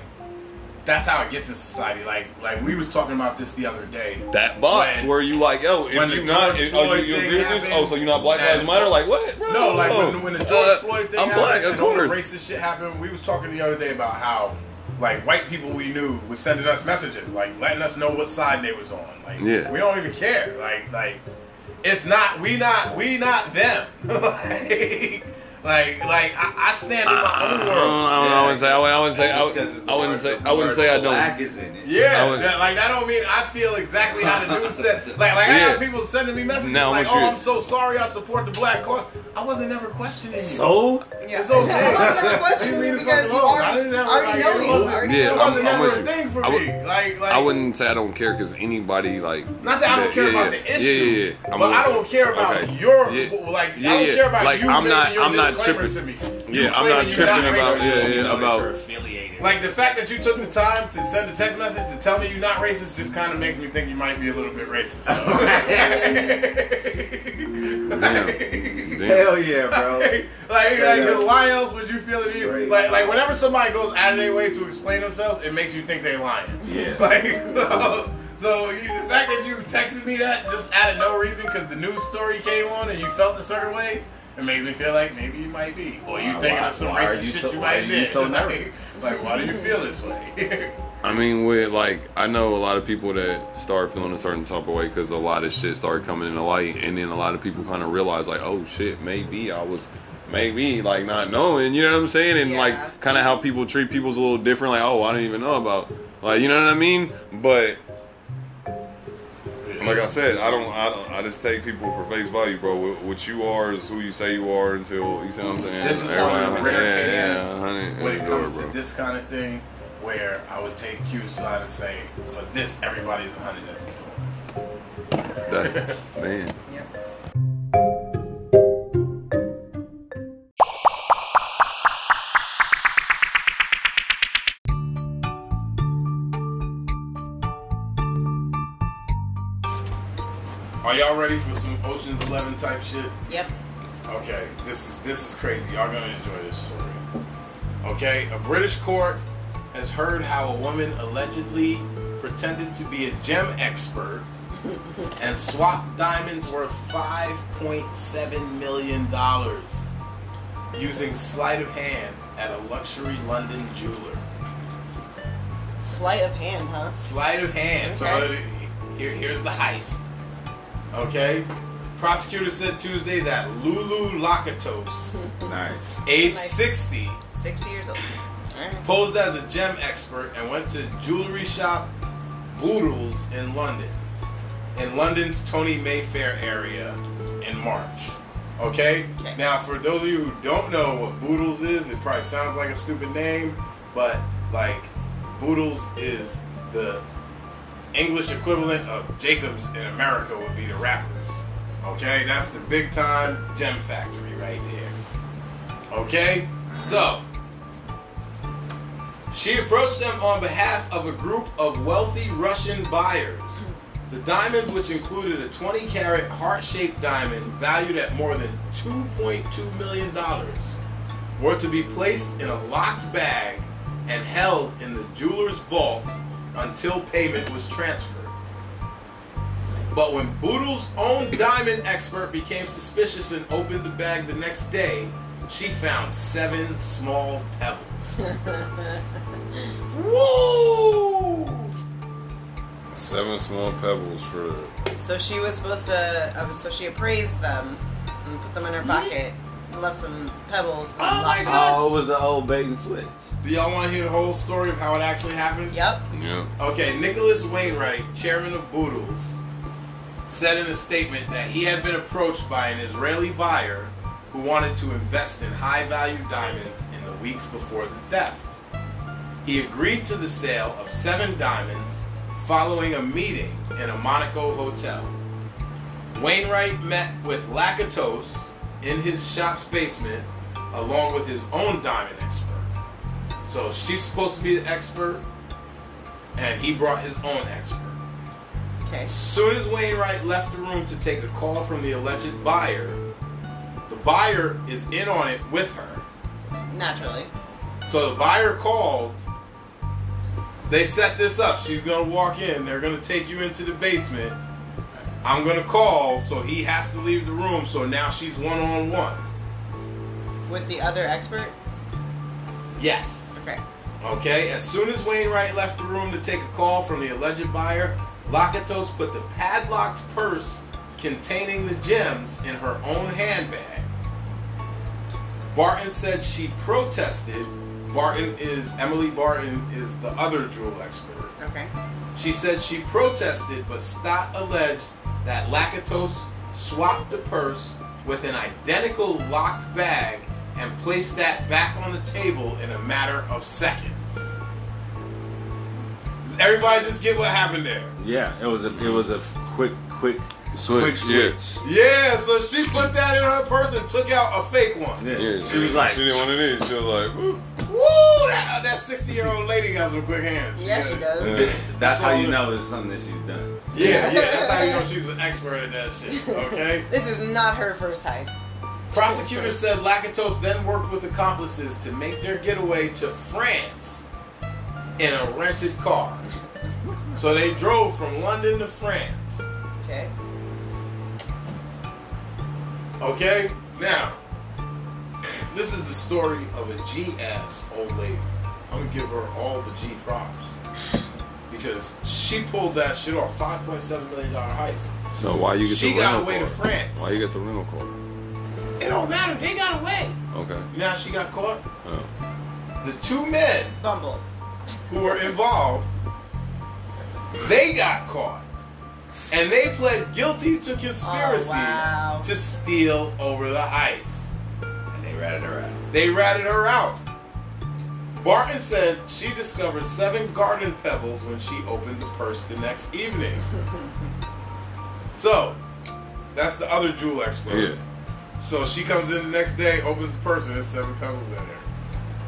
that's how it gets in society. Like like we was talking about this the other day. That box When- where you like, yo, if you not, if, oh, you, you agree with this? Oh, so you're not Black Lives Matter? Like what? Bro? No, like Oh, when, when the George uh, Floyd thing I'm happened black, of all the course. racist shit happened, we was talking the other day about how like white people we knew was sending us messages, like letting us know what side they was on. Like Yeah. we don't even care. Like like it's not we not we not them. like like like I, I stand in my I own world. I don't- I wouldn't say. I wouldn't- I wouldn't say. I would- 'cause it's the I wouldn't say. the I wouldn't say I don't. is in it. Yeah, I would- that- like that don't mean I feel exactly how the news said. Like, like I Yeah. got people sending me messages Now, like, "Oh, you- I'm so sorry. I support the black cause." I wasn't never questioning you. So Yeah, It's okay. I wasn't gonna You you leave it because you alone. I already, didn't ever already like know it. me. It wasn't- Already Yeah, know it wasn't I'm- I'm a thing for I would- me. Like, like I wouldn't say I don't care because anybody like. Not that I don't care yeah, about yeah. the issue, Yeah, yeah, yeah. I'm but with I don't care about Okay. your Yeah. like. Yeah, I don't care about Like, you. I'm not- your I'm not tripping. To me. Yeah, You I'm not tripping about- yeah, you yeah, about- that you're affiliated. Like the fact that you took the time to send a text message to tell me you're not racist just kind of makes me think you might be a little bit racist. Damn. Damn. Hell yeah, bro. like, like, Yeah. 'cause why else would you feel it? You, like, like whenever somebody goes out of their way to explain themselves, it makes you think they're lying. Yeah. Like, so, so you, the fact that you texted me that just out of no reason because the news story came on and you felt a certain way, it made me feel like maybe you might be, or you Why- thinking why- of some racist you shit so- you why might are have you did. so like, nervous? Like, why do you feel this way? I mean, with like, I know a lot of people that start feeling a certain type of way because a lot of shit started coming into light, and then a lot of people kind of realize like, oh shit, maybe I was, maybe like not knowing, you know what I'm saying, and Yeah. like kind of how people treat people's a little different, like, oh, I didn't even know about, like, you know what I mean, but. Like I said, I don't, I don't, I just take people for face value, bro. What, you are is who you say you are until you see what I'm saying. This is one of the rare yeah, cases yeah, honey, when it comes to this kind of thing, where I would take Q's side and say, for this, everybody's a hundred that's doing. That's man. Are y'all ready for some Ocean's Eleven type shit? Yep. Okay, this is this is crazy. Y'all gonna enjoy this story. Okay, a British court has heard how a woman allegedly pretended to be a gem expert and swapped diamonds worth five point seven million dollars using sleight of hand at a luxury London jeweler. Sleight of hand, huh? Sleight of hand. So uh, here, here's the heist. Okay. Prosecutor said Tuesday that Lulu Lakatos, Nice. age Nice. 60, 60 years old. Alright. posed as a gem expert and went to jewelry shop Boodles in London, in London's Tony Mayfair area in March. Okay? Okay. Now, for those of you who don't know what Boodles is, it probably sounds like a stupid name, but like Boodles is the English equivalent of Jacobs in America would be the rappers. Okay? That's the big time gem factory right there. Okay? So, she approached them on behalf of a group of wealthy Russian buyers. The diamonds, which included a 20 carat heart shaped diamond valued at more than $2.2 million, were to be placed in a locked bag and held in the jeweler's vault until payment was transferred. But when Boodle's own diamond expert became suspicious and opened the bag the next day, she found seven small pebbles. Woo! Seven small pebbles for So she was supposed to, uh, so she appraised them and put them in her pocket. Left some pebbles. Oh my God. Oh, it was the old bait and switch. Do y'all want to hear the whole story of how it actually happened? Yep. yeah. Okay, Nicholas Wainwright, chairman of Boodles, said in a statement that he had been approached by an Israeli buyer who wanted to invest in high value diamonds in the weeks before the theft. he agreed to the sale of seven diamonds following a meeting in a Monaco hotel. Wainwright met with Lakatos in his shop's basement along with his own diamond expert. So she's supposed to be the expert, and he brought his own expert. Okay. As soon as Wainwright left the room to take a call from the alleged buyer, the buyer is in on it with her. Naturally. So the buyer called. They set this up. She's gonna walk in. They're gonna take you into the basement. I'm gonna call, so he has to leave the room. So now she's one on one. With the other expert? Yes. Okay. Okay. As soon as Wainwright left the room to take a call from the alleged buyer, Lakatos put the padlocked purse containing the gems in her own handbag. Barton said she protested. Barton is Emily Barton is the other jewel expert. Okay. She said she protested, but Stott alleged that Lakatos swapped the purse with an identical locked bag and place that back on the table in a matter of seconds. Everybody just get what happened there. Yeah, it was a it was a quick quick Switch, quick yeah. switch. Yeah, so she put that in her purse and took out a fake one. Yeah. Yeah, she was like, she didn't want it in. She was like, Woo. Woo! That, that 60 year old lady got some quick hands. Yeah, she does. Yeah. that's That's how you know it's something that she's done. Yeah, yeah, that's how you know she's an expert at that shit, okay? This is not her first heist. Prosecutors said Lakatos then worked with accomplices to make their getaway to France in a rented car. So they drove from London to France. Okay. Okay? Now, this is the story of a G ass old lady. I'm gonna give her all the G props. Because she pulled that shit off. $5.7 million heist. So why you get She the got away car? to France. Why you get the rental car? It don't matter. They got away. Okay. You know how she got caught? Oh. The two men Bumble. who were involved, they got caught. And they pled guilty to conspiracy Oh, wow. to steal over the ice. And they ratted her out. They ratted her out. Barton said she discovered seven garden pebbles when she opened the purse the next evening. so, that's the other jewel expert. Yeah. So she comes in the next day, opens the purse, and there's seven pebbles in there.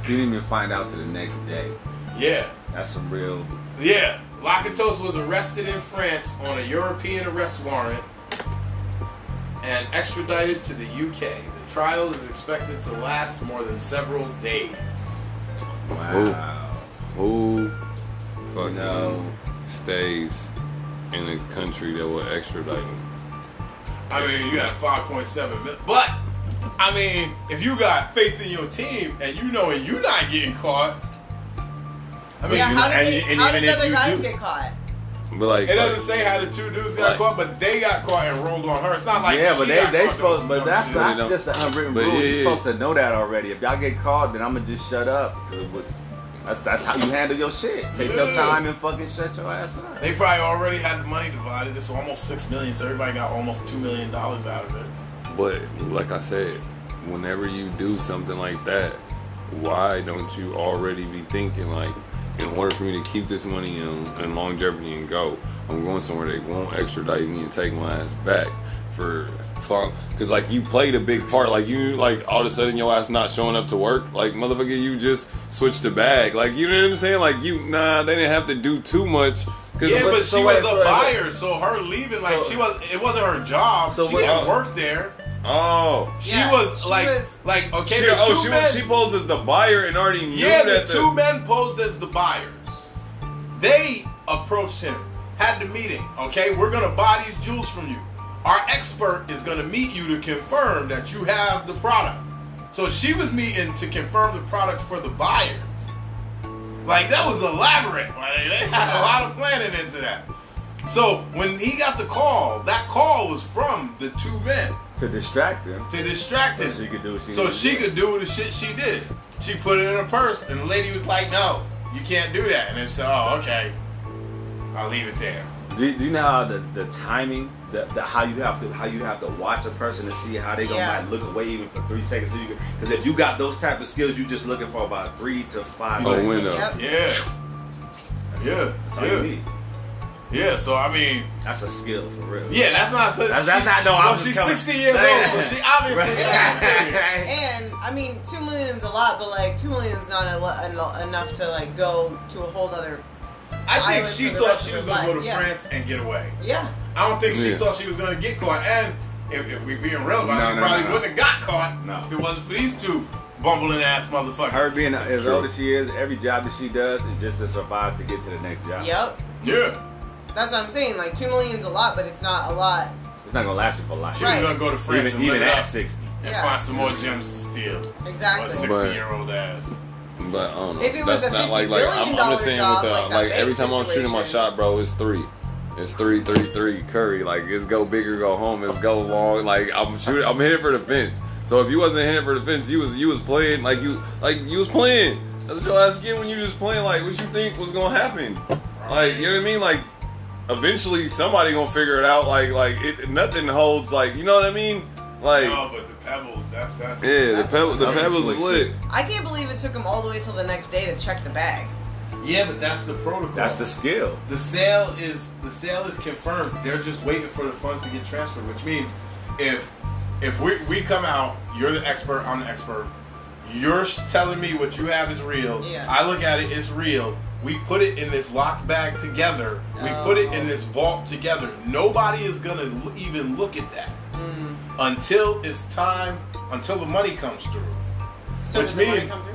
She didn't even find out to the next day. Yeah. That's some real. Yeah, Lakatos was arrested in France on a European arrest warrant and extradited to the UK. The trial is expected to last more than several days. Wow. Who fucking No. stays in a country that will extradite him? I mean, you have 5.7 million, but I mean, if you got faith in your team and you know and you're not getting caught, I mean, yeah, you- how did, they, and how did the other guys do- get caught? But like, it doesn't like, say how the two dudes got Right. caught, but they got caught and rolled on her. It's not like yeah, she but they got they supposed, but that's shit. that's don't- just an unwritten But rule. yeah, You're yeah. supposed to know that already. If y'all get caught, then I'm gonna just shut up. 'Cause it would- That's that's how you handle your shit. Take your time and fucking shut your ass up. They probably already had the money divided. It's almost six million, so everybody got almost two million dollars out of it. but like I said, whenever you do something like that, why don't you already be thinking like, in order for me to keep this money in, in longevity and go, I'm going somewhere they won't extradite me and take my ass back for fun. Cause like you played a big part. Like you like all of a sudden your ass not showing up to work. Like motherfucker, you just switched the bag. Like you know what I'm saying? Like you nah, they didn't have to do too much. Cause Yeah, but so she wait, was so a wait, buyer, so her leaving like So- she was. It wasn't her job. So she didn't Oh. work there. oh. She Yeah, was she like, was- like okay. She, the oh, two she men, was, she posed as the buyer and already knew yeah, the that two men posed as the buyers. They approached him, had the meeting. Okay, we're gonna buy these jewels from you. Our expert is gonna meet you to confirm that you have the product. So she was meeting to confirm the product for the buyers. Like that was elaborate. Like, they had a lot of planning into that. So when he got the call, that call was from the two men to distract them. to distract him. So him. she could do what she So she do. could do the shit she did. She put it in her purse, and the lady was like, "No, you can't do that." And then said, "Oh, okay, I'll leave it there." Do, do you know how the, the timing, the, the how you have to how you have to watch a person to see how they gonna Yeah. might look away even for three seconds? So you because if you got those type of skills, you just looking for about three to five. Oh, seconds. window. Yep. Yeah. That's, Yeah, that's yeah. Yeah, so I mean, That's a skill for real. yeah, that's not. That's- she's- that's not- no, I'm Well, she's coming- 60 years old, so she obviously has experience. And I mean, two million's a lot, but like two million's not a lo- enough to like go to a whole other. I think she thought she was gonna go to yeah. France and get away. Yeah. I don't think she Yeah. thought she was gonna get caught. And if, if we being real about it, No, she no, probably no, no. wouldn't have got caught No. if it wasn't for these two bumbling ass motherfuckers. Her being as True. old as she is, every job that she does is just to survive to get to the next job. Yep. yeah, That's what I'm saying. Like two million's a lot, but it's not a lot. It's not gonna last you for life. she Right. was gonna go to France Even, and live even it at up sixty. and Yeah. find some more gems to steal. Exactly. A 60 year old ass. But I don't know. If it was That's a not like like I'm, I'm just saying job, with the like like, every bank time I'm shooting my shot, bro, it's three. It's three, three, three. Curry, like it's go big or go home. It's go long. Like I'm shooting. I'm hitting for the fence. So if you wasn't hitting for the fence, you was you was playing like you like you was playing. That's what your ass get when you just playing. Like what you think was gonna happen. Like you know what I mean? Like eventually somebody gonna figure it out. Like like it nothing holds. Like you know what I mean? Like No, but the pebbles, that's that's. yeah, the That's- pebble the pebbles slick was lit. I can't believe it took him all the way till the next day to check the bag. Yeah, but that's the protocol. That's the skill. the sale is the sale is confirmed. They're just waiting for the funds to get transferred, which means if if we we come out, you're the expert, I'm the expert. You're telling me what you have is real. Yeah. I look at it, it's real. We put it in this locked bag together. We put it in Oh. this vault together. Nobody is gonna l- even look at that Mm. until it's time, until the money comes through. So Which did the money means- through?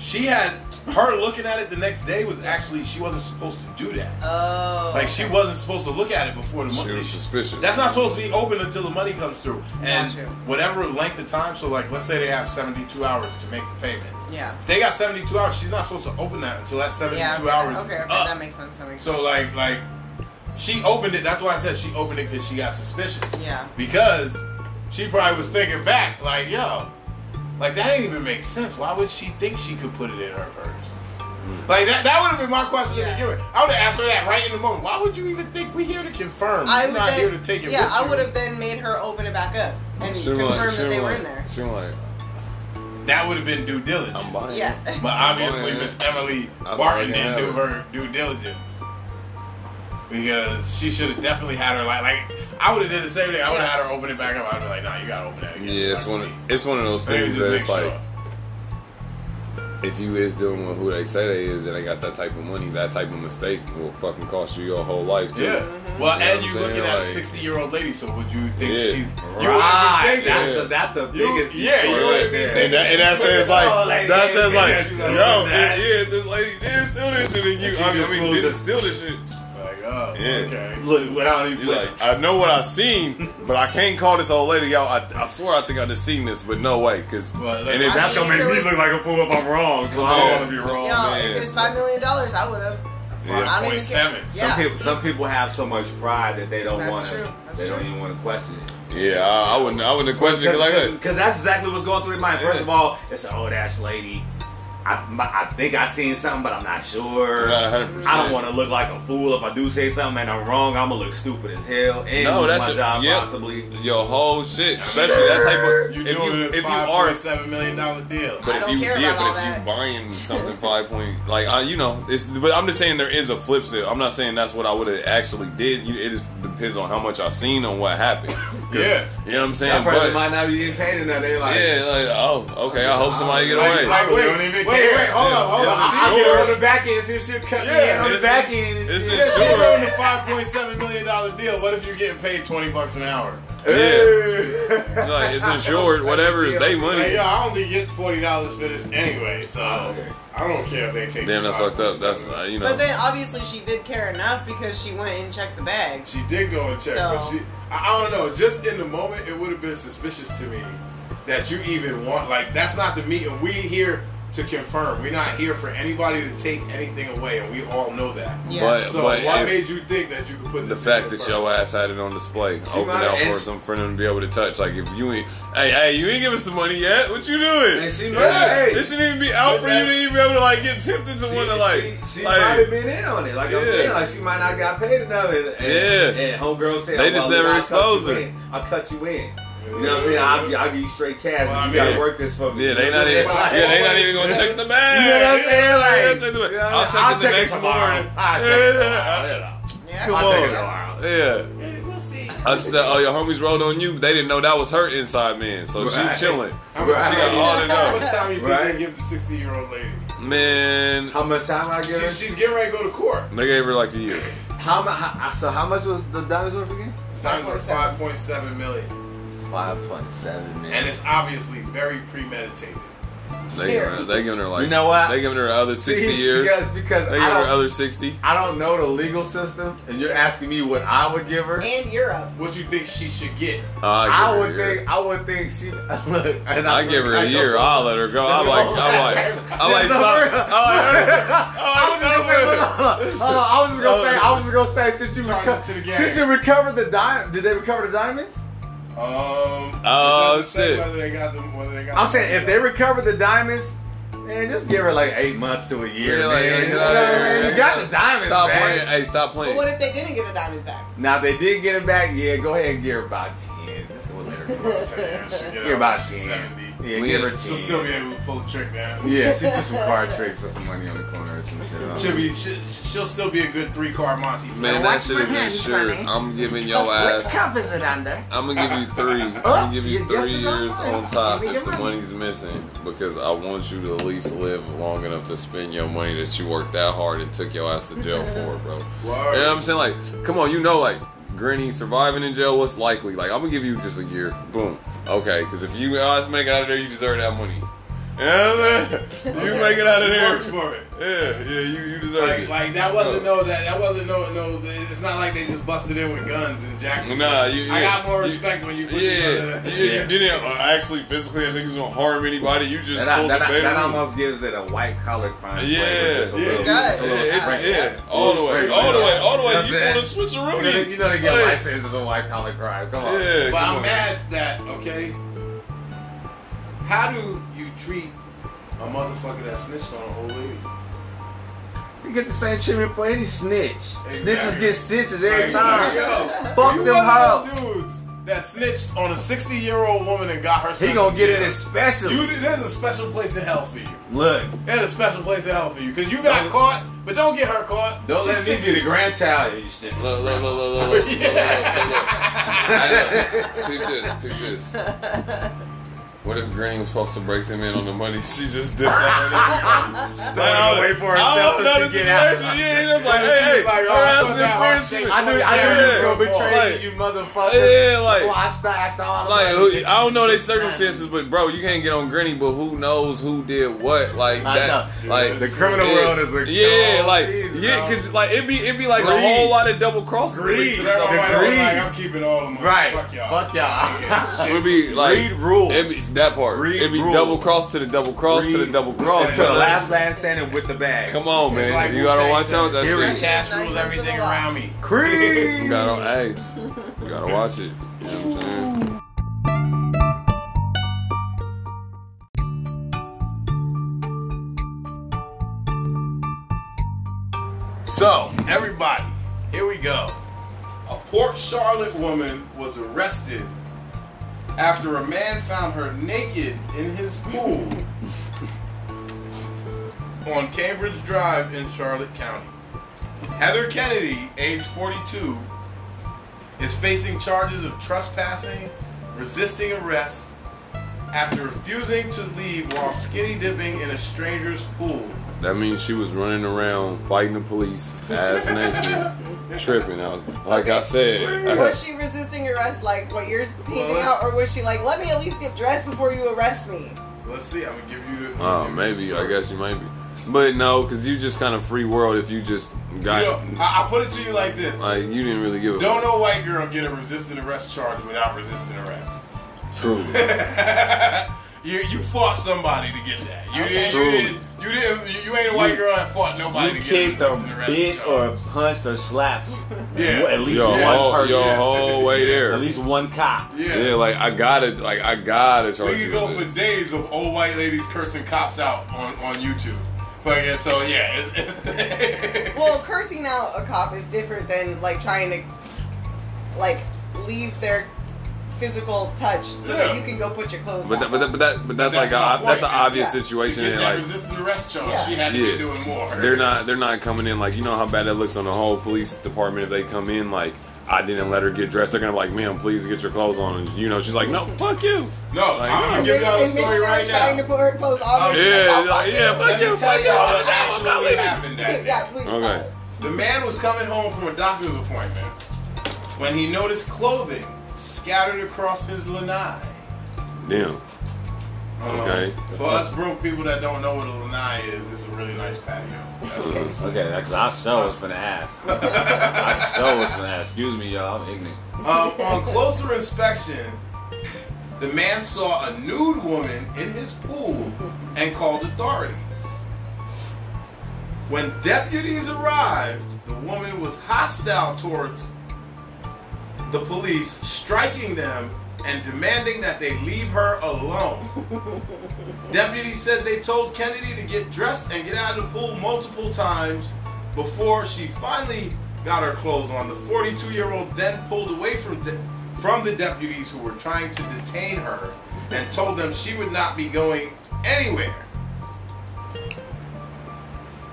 She had her looking at it the next day was actually she wasn't supposed to do that. Oh. Like she wasn't supposed to look at it before the money. She money. was suspicious. That's not supposed to be open until the money comes through. And whatever length of time. So like, let's say they have 72 hours to make the payment. Yeah. If they got 72 hours, she's not supposed to open that until that 72 Yeah. Okay. hours. Okay. okay up. that makes sense. That makes So like like she opened it. That's why I said she opened it because she got suspicious. Yeah. Because she probably was thinking back like, yo, like that didn't even make sense. Why would she think she could put it in her purse? Like that, that would have been my question Yeah. to begin with. I would have asked her that right in the moment. Why would you even think we're here to confirm? I You're not then, here to take it yeah, with I would have then made her open it back up and She confirm like, that she they were in there. She like, That would have been due diligence. I'm buying. Yeah. But obviously, I'm Miss. Emily Barton didn't do her due diligence because she should have definitely had her like like I would have did the same thing. I would have had her open it back up. I'd be like, Nah, you gotta open that again. Yeah, so it's one. Of, it's one of those things just that it's like sure. if you is dealing with who they say they is and they got that type of money, that type of mistake will fucking cost you your whole life too. Yeah. Mm-hmm. Well, You know and you I'm looking saying? at a 60 year old lady, so would you think Yeah. she's. You Right. wouldn't be That's thinking. the that's the You- biggest. yeah, you part would right there. And that, and that says Oh, like that says like yo "Look at that." it- yeah this lady did steal this shit and you I mean didn't steal this shit. Like, oh, Yeah. okay. Look, without even like I know what I've seen, but I can't call this old lady yo. I, I swear I think I just seen this, but no way, cause Well, and if that's gonna make me look like a fool if I'm wrong. So I don't want to be wrong. Yo, man. if it's five million dollars, I would have. Yeah. I don't even care. 5.7. Yeah. Some people, some people have so much pride that they don't That's want true. to. That's They don't even want to question it. yeah, I, I wouldn't I wouldn't question it like that. Because that's exactly what's going through their mind. First Yeah. of all, it's an old ass lady. I, my, I think I seen something, but I'm not sure. Not 100%. I don't want to look like a fool if I do say something and I'm wrong. I'm gonna look stupid as hell and No, lose that's my a- job yep. possibly. Your whole shit, especially that type of You if doing you a if you five are point seven million dollar deal. But I if don't you care yeah, about but if that. you buying something five point like uh, you know, it's but I'm just saying there is a flip side. I'm not saying that's what I would have actually did. You, it just depends on how much I seen on what happened. Yeah. you know what I'm saying. That saying. person But might not be getting paid enough. They like, yeah, like oh okay, I hope somebody get away. like, I wait, wait, even wait, hold up, hold up. a I- I get on the back end, see if she'll cut Yeah, me in on the back a- end. and it's shit. a Yeah, sure. she's the five point seven million dollar deal. What if you're getting paid twenty bucks an hour? Yeah. like it's insured, whatever is they Like, money. yo, I only get forty dollars for this anyway, so Oh, okay. I don't care if they take. Damn, that's fucked up. That's uh, you know. But then obviously she did care enough because she went and checked the bag. She did go and check, So- but she. I, I don't know. Just in the moment, it would have been suspicious to me that you even want. Like that's not the meeting. We here. To confirm. We're not here for anybody to take anything away, and we all know that. Yeah. But, So but what made you think that you could put the fact in that your your ass had it on display, She open might- out for she- them for them to be able to touch. Like if you ain't, hey, hey, you ain't give us the money yet. What you doing? And she Yeah, hey. it shouldn't even be out But for you to even be able to like get tempted to She, want to like. she, she like, might have been in on it. Like I'm saying, like she might not got paid enough. And, and, Yeah. and homegirls say, They oh, just well, never I'll expose cut you her. I'll cut you in. You know what I'm saying? I'll, I'll give you straight cash. Well, I you gotta work this for me. yeah, they not even. Yeah, they not even gonna check the bag. You know what I'm saying? Like, Yeah, check the bag. you know what I'll I'm check saying? it the next tomorrow. morning. I'll check it tomorrow. Yeah. Yeah. Come I'll check it on. tomorrow. Yeah. We'll see. I said, oh, your homies rolled on you, they didn't know that was her inside man. So Right. she chilling. How much Right. She got all to How much time you think Right. they give the 60 year old lady? Man, How much time I give her? She's, she's getting ready to go to court. they gave her like a year. How much? So how much was the diamonds worth again? Times are 5.7. 5.7 million. Five point seven million. And it's obviously very premeditated. They giving her, they giving her like You know what? They giving her other sixty See, years. Because, because They I giving her don't, other sixty. I don't know the legal system, and you're asking me what I would give her. And Europe. What you think she should get? Uh, I, I her would a year. think I would think she look. And I give her a year. I'll let her go. I'm like, I'm like, I'm like, stop. I'm like, I was just gonna say, hold on, hold on. I was just gonna say, I was just gonna say, since you reco- to the game. since you recovered the diamond, did they recover the diamonds? Um, Oh, it doesn't shit. Whether they got them, whether they got I'm the saying if they recover the diamonds, man, just give her like eight months to a year. Yeah, like, man. You know outta what I here. mean? You got the diamonds Stop back. playing. Hey, stop playing. But what if they didn't get the diamonds back? Now if they did get it back. Yeah, go ahead and give her about ten. Just go let her go. She'll Give her about to ten. 70. Yeah, We- give her. She'll still be able to pull the trick down. Yeah, she put some card tricks or some money on the corner or some shit. She'll be. She, she'll still be a good three card Monty. Man, Now that watch shit my is hands, insured. I'm giving your Which ass. cup is it under? I'm gonna give you three. I'm Oh, gonna give you you three years on top if the money. money's missing because I want you to at least live long enough to spend your money that you worked that hard and took your ass to jail for, bro. Word. You know what I'm saying? Like, come on, you know, like, Granny surviving in jail, what's likely? Like, I'm gonna give you just a year. Boom. Okay, because if you oh, us make it out of there, you deserve that money. You know what I'm saying? You make it out of You there. worked for it. Yeah, yeah, you, you deserve Like, it. like that wasn't no that that wasn't no no. It's not like they just busted in with guns and jacked. Nah, you, I got more you- respect when you put Yeah, together yeah, you didn't uh, actually physically. I think it's gonna harm anybody. You just That, pulled that, the that, better. almost gives it a white collar crime. Yeah, flavor, just a yeah, little- it does. yeah, sprinkle. yeah, yeah, all the way, all the way, all the way. That's You it. want to switch a You know, Rooney? they, you know they get Hey, license as a white collar crime. Come on. Yeah, But come I'm on. mad that okay. How do you treat a motherfucker that snitched on an old lady? You get the same treatment for any snitch. Exactly. Snitches get stitches every Like, time. Yo, Fuck you them one hoes. dudes that snitched on a 60 year old woman and got her. He gonna to get it especially. You, there's a special place in hell for you. Look, There's a special place in hell for you because you got Don't- caught, but don't get her caught. don't She's let me 60. be the grandchild. You snitch. Look, look, look, look, look, look, look, look, look, look. Hey, look, Peep this, peep this. What if Granny was supposed to break them in on the money? She just dipped out. Started to wait for I herself don't to know the get out. situation. Yeah, he was like, hey, hey, like, her oh, I ass is in hard I knew, I knew you was gonna betray Like- you motherfucker. Yeah, like- That's I stashed all the Like, who, I don't know their circumstances, but bro, you can't get on Granny. But who knows who did what? Like I that, know. like The criminal yeah, world is a yeah, cold oh, like season, yeah, because like it be it be like a whole lot of double crosses. Greed. So Like, everybody The was greed. like, I'm keeping all the money. Right. Fuck y'all. Fuck y'all. It would be like Read rules. That part. Read It be rules. double cross to the double cross to the double cross to the last man standing with the bag. Come on, man. Like you gotta watch out that shit. Cash rules everything of the law. around me. Creed. You gotta, hey, you gotta watch it. You know what I'm saying? So, everybody, here we go. A Port Charlotte woman was arrested after a man found her naked in his pool on Cambridge Drive in Charlotte County. Heather Kennedy, age 42, is facing charges of trespassing, resisting arrest, after refusing to leave while skinny dipping in a stranger's pool. That means she was running around fighting the police, ass naked, tripping out. Like I said, Was she resisting arrest like what you're painting let's- out, or was she like, let me at least get dressed before you arrest me? Let's see, I'm gonna give you the. oh, give you maybe I guess you might be, but no, because you just kind of free world if you just got You know, I, I put it to you like this: like you didn't really give a Don't no white girl get a resisting arrest charge without resisting arrest. True. you you fought somebody to get that. You Okay. didn't. You, didn't you, didn't you, you ain't a white You- girl that fought nobody You to get kicked or resisting bit or punched or slapped Yeah. at least Yo, one whole, person. yo, whole way there. At least one cop. yeah. Yeah, like I got it. like I gotta charge We you could go for this. days of old white ladies cursing cops out on, on YouTube. But yeah, so yeah, it's, it's Well, cursing out a cop is different than like trying to like leave their physical touch so that you can go put your clothes But on. that, but that, but that, but that's, That's like my a, that's an obvious Yeah. situation. to get and that like resisting arrest charge, Yeah. she had to Yeah. be doing more. they're not, they're not coming in like you know how bad that looks on the whole police department if they come in like I didn't let her get dressed. They're gonna be like, ma'am, please get your clothes on. And you know, she's like, no, fuck you. No, Like, I'm no. gonna give y'all a story they were right trying now. to put her clothes on. Oh, yeah, like, oh, yeah, fuck Let you, me tell fuck y'all what I'm not actually leaving. happened that. Yeah, please. Okay. The man was coming home from a doctor's appointment when he noticed clothing scattered across his lanai. Damn. Okay. Uh, For us broke people that don't know what a lanai is, it's a really nice patio. That's what I'm saying. Okay, because I show was finna ask. I show was finna ask. Excuse me, y'all. I'm ignorant. Um, on closer inspection, the man saw a nude woman in his pool and called authorities. When deputies arrived, the woman was hostile towards the police, striking them and demanding that they leave her alone. Deputies said they told Kennedy to get dressed and get out of the pool multiple times before she finally got her clothes on. The 42 year old then pulled away from, de- from the deputies who were trying to detain her and told them she would not be going anywhere.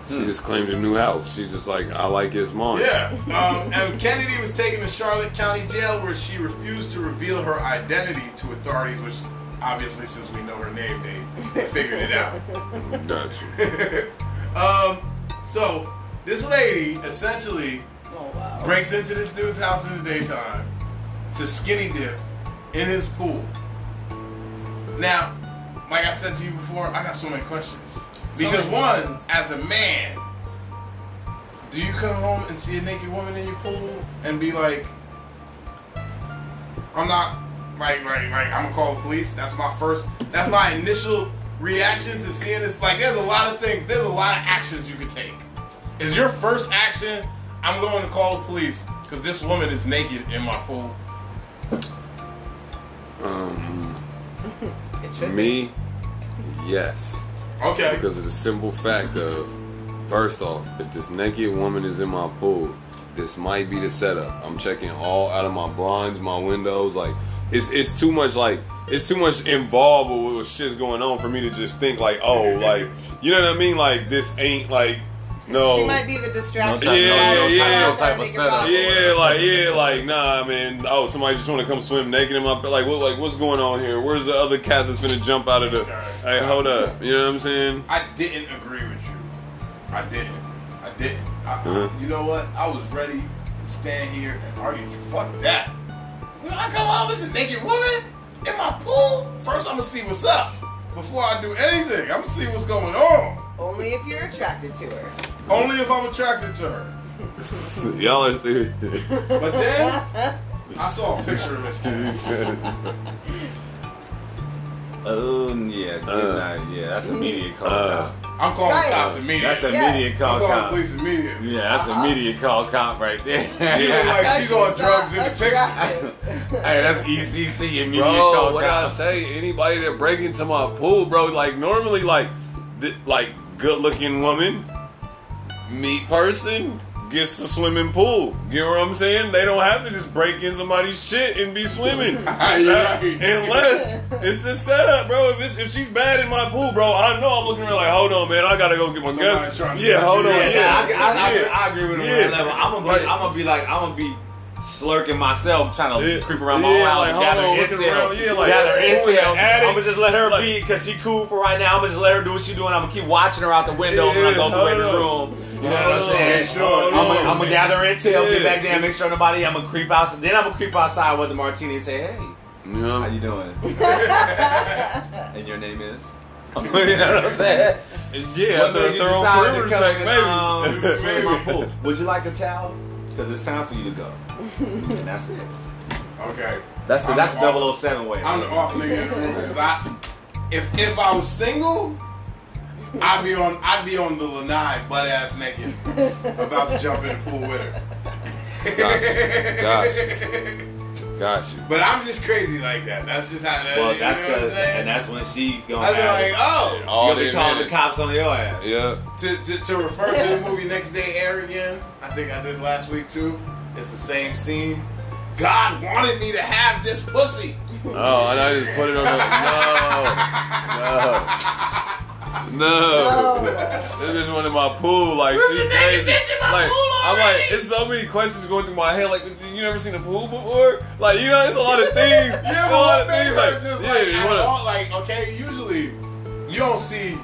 She just claimed a new house. She's just like, I like his mom. Yeah. Um, and Kennedy was taken to Charlotte County Jail where she refused to reveal her identity to authorities, which obviously, since we know her name, they, they figured it out. Got you. Um, so this lady essentially Oh, wow. breaks into this dude's house in the daytime to skinny dip in his pool. Now, like I said to you before, I got so many questions. So Because many one, as a man, do you come home and see a naked woman in your pool and be like, I'm not like like like I'm gonna call the police. That's my first that's my initial reaction to seeing this. Like there's a lot of things, there's a lot of actions you could take. Is your first action, I'm going to call the police because this woman is naked in my pool. Um, It should be. me, yes. Okay. Because of the simple fact of, first off, if this naked woman is in my pool, this might be the setup. I'm checking all out of my blinds, my windows. Like, it's it's too much. Like, it's too much involved with what shit's going on for me to just think like, oh, like, you know what I mean? Like, this ain't like, no. She might be the distraction. No type- Yeah, Out yeah. there no type of setup. Yeah, like yeah, like nah, man. Oh, somebody just want to come swim naked in my like what? Like what's going on here? Where's the other cats that's gonna jump out of the? Hey, hold up. You know what I'm saying? I didn't agree with you. I didn't. I didn't. I, Uh-huh. You know what? I was ready to stand here and argue. Fuck that. When I come home, there's a naked woman in my pool. First, I'm gonna see what's up before I do anything. I'm gonna see what's going on. Only if you're attracted to her. Only if I'm attracted to her. Y'all are stupid. But then I saw a picture of Miss Kennedy. Oh yeah, good Uh. night. yeah, that's immediate call. Uh, cop. I'm calling Right. cops immediately. That's Yeah. immediate I'm call. calling cop. police immediately. Yeah, that's Uh-huh. immediate call cop right there. She look like That she's on drugs in the picture. hey, that's ECC immediate bro, call what I cop. say? Anybody that break into my pool, bro, like normally, like, th- like good looking woman, meat person gets to swimming pool. Get what I'm saying? They don't have to just break in somebody's shit and be swimming. Uh, right. Unless it's the setup, bro. If it's, if she's bad in my pool, bro, I know I'm looking at her like, hold on, man, I gotta go get my Somebody gun. Yeah, hold on, yeah, Yeah, I, I, I, yeah. I agree with him Yeah. on that level. I'm gonna be, Like- I'm gonna be like, I'm gonna be slurking myself, trying to Yeah. creep around my Yeah, house like, and gather on, intel. around, yeah, like, gather oh, in intel. I'm gonna just let her Like- be because she cool for right now. I'm gonna just let her do what she doing. I'm gonna keep watching her out the window when I go through in the room. You know what I'm saying? sure, I'm gonna, gather intel, Yeah. get back there, make sure nobody. I'm gonna creep outside. Then I'm gonna creep outside with the martini and say, "Hey, know? how you doing?" and your name is. you know what I'm saying? Yeah, after a thorough perimeter check, maybe. um, swim in my pool. Would you like a towel? Because it's time for you to go. and that's it. Okay. That's the I'm that's the the off- 007 way. I'm the off nigga in the room because I, if if I was single, I'd be on I'd be on the lanai butt ass naked, about to jump in the pool with her. Gotcha. Gotcha. Got you. But I'm just crazy like that. That's just how that Well, is. that's you know what I'm cause, and that's when she gonna I'd be like, oh, she All gonna be the calling the cops on your ass. Yeah. to, to, to refer to the movie Next Day Air again, I think I did last week too. It's the same scene. God wanted me to have this pussy. Oh, and I just put it on the. No. No. No. This bitch went in my pool like she Look at that crazy. bitch in my Like pool I'm like, it's so many questions going through my head. Like, you never seen a pool before? Like, you know, it's a lot of things. Yeah, a lot of things. Like, just yeah, like, you wanna- all, like, okay, usually you don't see,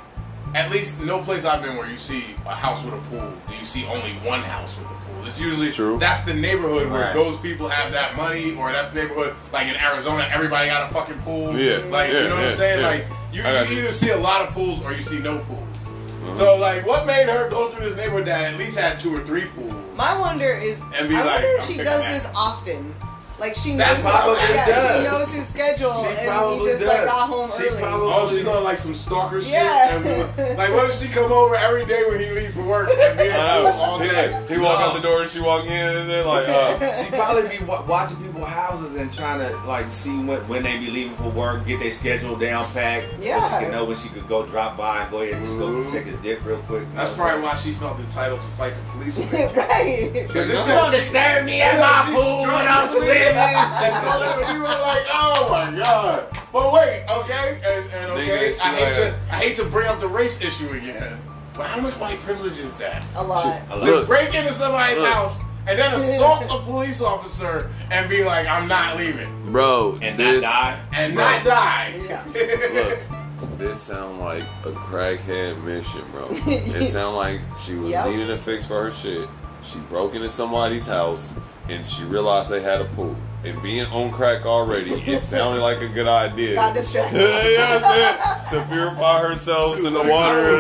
at least no place I've been where you see a house with a pool. Do you see only one house with a pool? It's usually True. that's the neighborhood where Right. those people have that money, or that's the neighborhood like in Arizona, everybody got a fucking pool. Yeah, like yeah, you know what I'm saying? yeah. Like you, you you. either see a lot of pools or you see no pools. Uh-huh. So like, what made her go through this neighborhood that at least had two or three pools? My wonder is, And be I like, wonder if she picking does that. this often. Like she knows, That's probably yeah, does. she knows his schedule, She and he just does. like got home She early. Oh, she's on like some stalker shit. Yeah. And, like, what if she come over every day when he leave for work and be at I school know. all day? like, he walk out the door and she walk in and then like, uh, She probably be wa- watching people's houses and trying to like see when, when they be leaving for work, get their schedule down packed, so she can know when she could go drop by and go ahead and just go Mhm. take a dip real quick. That's know, probably so- why she felt entitled to fight the police. with him. right. Because You don't disturb me at my pool when I'm swimming. And he was like, "Oh my god!" But wait, okay, and, and okay, I hate she to I hate to bring up the race issue again, but how much white privilege is that? A lot. I To Look. break into somebody's Look. house and then assault a police officer and be like, "I'm not leaving," bro, And this, not die. and Bro. not die. Yeah. Look, this sound like a crackhead mission, bro. It sound like she was Yep. needing a fix for her shit. She broke into somebody's house and she realized they had a pool. And being on crack already, it sounded like a good idea. Got distracted. yeah, you know what To purify herself in the water.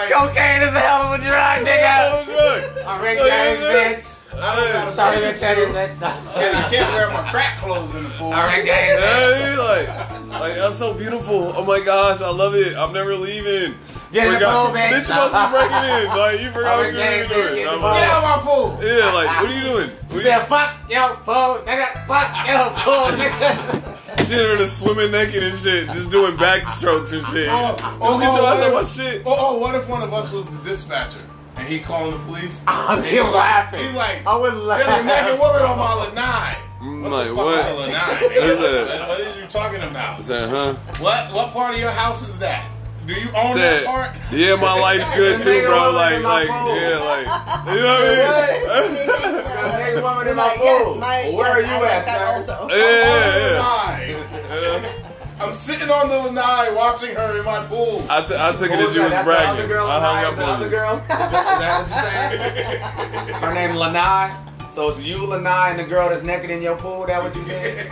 Like- time, She's like, Cocaine is a hell of a drug, nigga. Rick Look, James, look. bitch. I got Sorry bathing to tell you, and I can't wear my crack clothes in the pool. I'm Rick James. Hey, like, like that's so beautiful. Oh my gosh, I love it. I'm never leaving. Get in the Forgot- pool, bitch. Bitch, you must be breaking in. Like you forgot what you were bitch, doing. in I'm like, Get out of my pool. Yeah, like what are you doing? What are you, said, fuck your pool, nigga. Fuck your pool, nigga. she in there swimming naked and shit, just doing backstrokes and shit. Oh, Don't get oh, your ass what out my if- shit. Oh, oh, what if one of us was the dispatcher and he calling the police? I'm And he's like- laughing. He's like, I would laugh. there's a naked woman on my lanai. I'm What like, the fuck what? is a lanai? What is? What- what is you talking about? I said, huh? What what part of your house is that? Do you own Said, that part? yeah, my life's good too, bro. woman Like, like, yeah, like, you know what I mean? Nigga woman in my Like, yes, pool. my, Well, where yes, are you like at, that sir? also. Yeah, yeah, I'm yeah. lanai. Yeah. I'm sitting on the lanai watching her in my pool. I, t- I took it as you was that? That's the bragging. girl, I hung up other on you. girl. Is that what you saying? Her name Lanai. So it's you, Lanai, and the girl that's naked in your pool. That what you saying?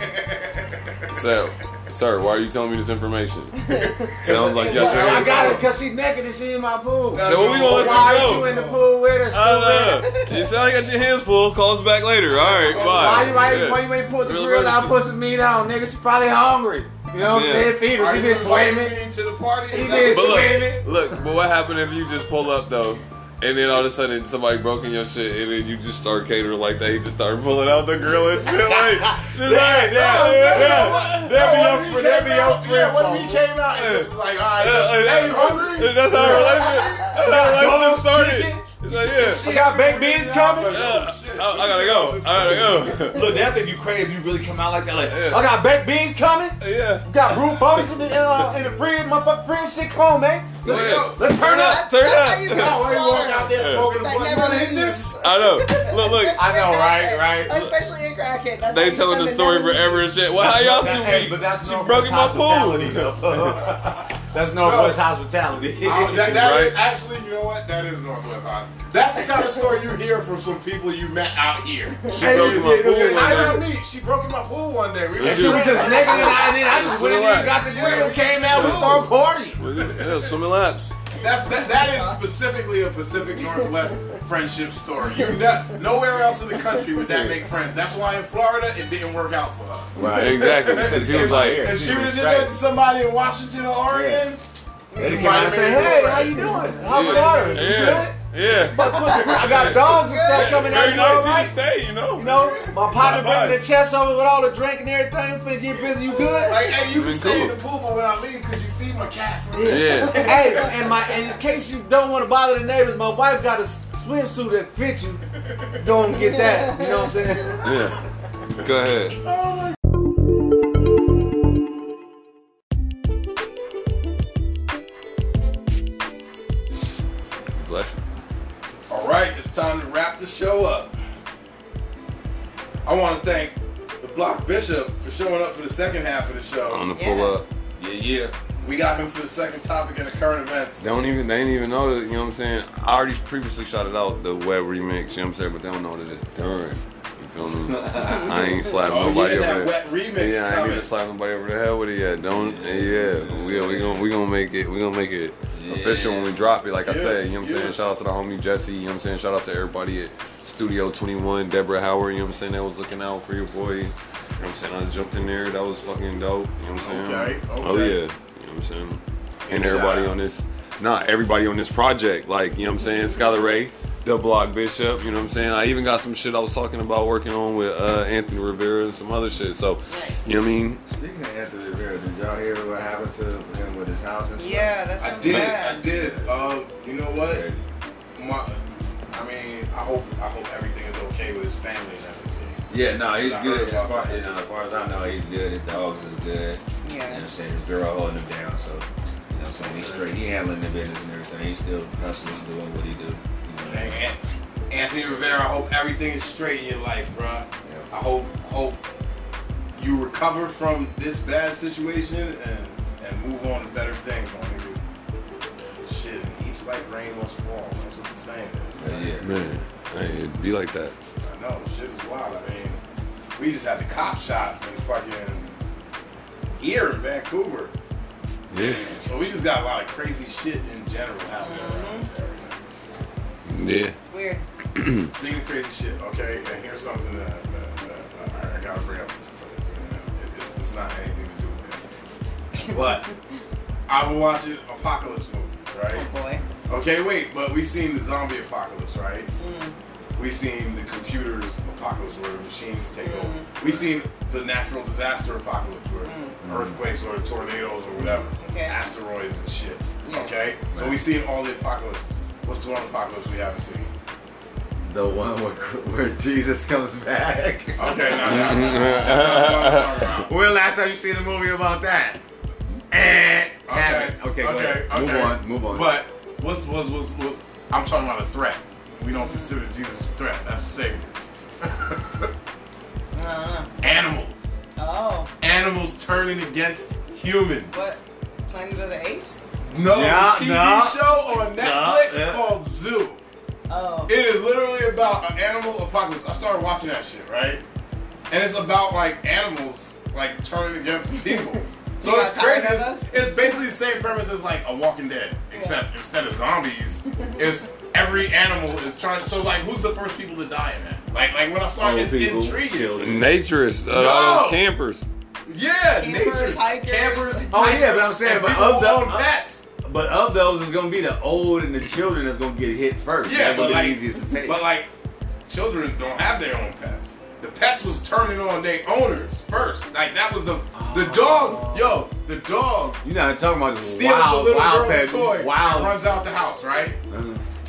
So, sir, why are you telling me this information? Sounds like y'all should I got it because she's naked and she in my pool. That's So what we gonna let Why you are you in the pool with her? I don't know. You sound like you got your hands full. Call us back later. All right, bye. Why you, why, Yeah. why you ain't put the Real grill out, relationship. put some meat on, nigga? She probably hungry. You know what I'm saying? Feed her. She you been inviting swimming. to the party? She Is been that- But swimming. look, look, but what happened if you just pull up though, and then all of a sudden somebody broke in your shit, and then you just start catering like that? He just start pulling out the grill and shit, like, just like, yeah, yeah, yeah. yeah. There be your if he fr- there be your friend what if he came out and just was like, all right, like, hey, you hungry? That's how our relationship. That's how our relationship started. chicken. It's like, yeah. She got baked beans coming. Yeah, I, I gotta go. I gotta go. Look, that thing you crazy if you really come out like that. Like, Yeah. I got baked beans coming. Yeah. Got roof bugs in the uh, in the fridge. Motherfucking fridge shit. Come on, man. Let's ahead. go. Let's turn up. Turn up. how you No, get why you walk out there Yeah. smoking a That blunt? You never wanna hit this? I know. Look, look. I know, right, right. Especially in crackhead. That's They how telling the story forever and shit. Well, how y'all two Hey, week? but that's She broke in my hospitality, pool. though. that's Northwest hospitality. Oh, that, that Right. is- actually, you know what? That is Northwest Hot. That's the kind of story you hear from some people you met out here. She broke in my pool one I day. me. She broke in my pool one day. We And were she was just naked and I, and then I just went in and got the grill, came out, we started partying. Yeah, swimming laps. That, that, that is specifically a Pacific Northwest friendship story. You nowhere else in the country would that make friends. That's why in Florida it didn't work out for her. Right. Exactly. Because he was like, If she would have did that to somebody in Washington or Oregon, came might have say, hey, how you doing? How's Yeah. Florida? You yeah, yeah. good? I got dogs and stuff coming out. Very You know, nice right? of you to stay, you know. You know, my partner Stop bringing the chest over with all the drink and everything. Finna get busy. You good? Like, hey, you can Been stay in the pool, but when I leave, could you feed my cat for me? Yeah. hey, and my and in case you don't want to bother the neighbors, my wife got a swimsuit that fits you. Don't get that. You know what I'm saying? Yeah. Go ahead. Bless it's time to wrap the show up. I want to thank the Block Bishop for showing up for the second half of the show. On the Yeah. pull up. Yeah, yeah. We got him for the second topic in the current events. They don't even they didn't even know that, you know what I'm saying? I already previously shouted out the web remix, you know what I'm saying? But they don't know that it's done. You feel me? I ain't slapping Oh, nobody yeah, over that wet remix yeah, I ain't coming. even slap nobody over the head with it yet. Don't yeah. We we gonna we gonna make it we gonna make it official when we drop it. Like I said, you know what I'm saying? Shout out to the homie Jesse, you know what I'm saying? Shout out to everybody at Studio 21, Deborah Howard, you know what I'm saying? That was looking out for your boy. You know what I'm saying? I jumped in there, that was fucking dope. You know what I'm saying? Okay, Oh yeah. You know what I'm saying? And everybody on this not everybody on this project, like, you know what I'm saying? Skylar Ray, the Block Bishop, you know what I'm saying? I even got some shit I was talking about working on with uh, Anthony Rivera and some other shit. So, Nice. you know what I mean? Speaking of Anthony Rivera, did y'all hear what happened to him with his house and stuff? Yeah, that's I did, bad. I did. Uh, you know what? My, I mean, I hope, I hope everything is okay with his family and everything. Yeah, no, he's good. As far, you know, as far as I know, he's good. His dogs is good. You know what Yeah. I'm saying? His girl holding him down, so you know what I'm saying? He's straight. He handling the business and everything. He's still hustling, doing what he do. You know? Hey, An- Anthony Rivera, I hope everything is straight in your life, bruh. I hope, hope you recover from this bad situation and and move on to better things, my nigga. Shit, each like rain must fall. That's what they're saying Man. But yeah. Man, hey, it'd be like that. I know, shit is wild. I mean, we just had the cop shot in fucking here in Vancouver. Yeah. So we just got a lot of crazy shit in general happening around this area. Yeah. It's weird. Speaking of crazy shit, okay, and here's something that, that, that I, I gotta bring up for, for him. It, it's, it's not anything to do with him. But I've been watching apocalypse movies, right? Oh boy. Okay, wait, but we seen the zombie apocalypse, right? Mm. We seen the computers apocalypse where machines take Mm. over. We seen the natural disaster apocalypse where earthquakes or tornadoes or whatever, Mm. Okay. asteroids and shit. Yeah. Okay, so we seen all the apocalypse. What's the one apocalypse we haven't seen? The one where, where Jesus comes back. Okay, now, when last time you seen a movie about that? Eh, haven't. Okay, go okay. Move on, move on. But what's what's what's what? I'm talking about a threat. We don't consider Jesus a threat. That's a savior. I don't know. Animals. Oh, Animals turning against humans. what? Planet of the Apes? No, Yeah, TV no. show on Netflix yeah. called Zoo. Oh. It is literally about an animal apocalypse. I started watching that shit, right? And it's about like animals like turning against people. So You it's got tired crazy. It's, it's basically the same premise as like a Walking Dead, except instead of zombies, it's every animal is trying. To, so like, who's the first people to die in that? Like, like when I started, Old it's people, intriguing. children. Naturists, uh, No! those campers. Yeah, Campers, nature, hikers. campers. Oh, yeah, but I'm saying, but people of the- own of- pets. But of those, it's gonna be the old and the children that's gonna get hit first. Yeah, That's but like, easiest to take. but like, children don't have their own pets. The pets was turning on their owners first. Like that was the the dog. Yo, the dog You're not talking about just steals wild, the little wild girl's pet, toy wild. and runs out the house, right? Uh,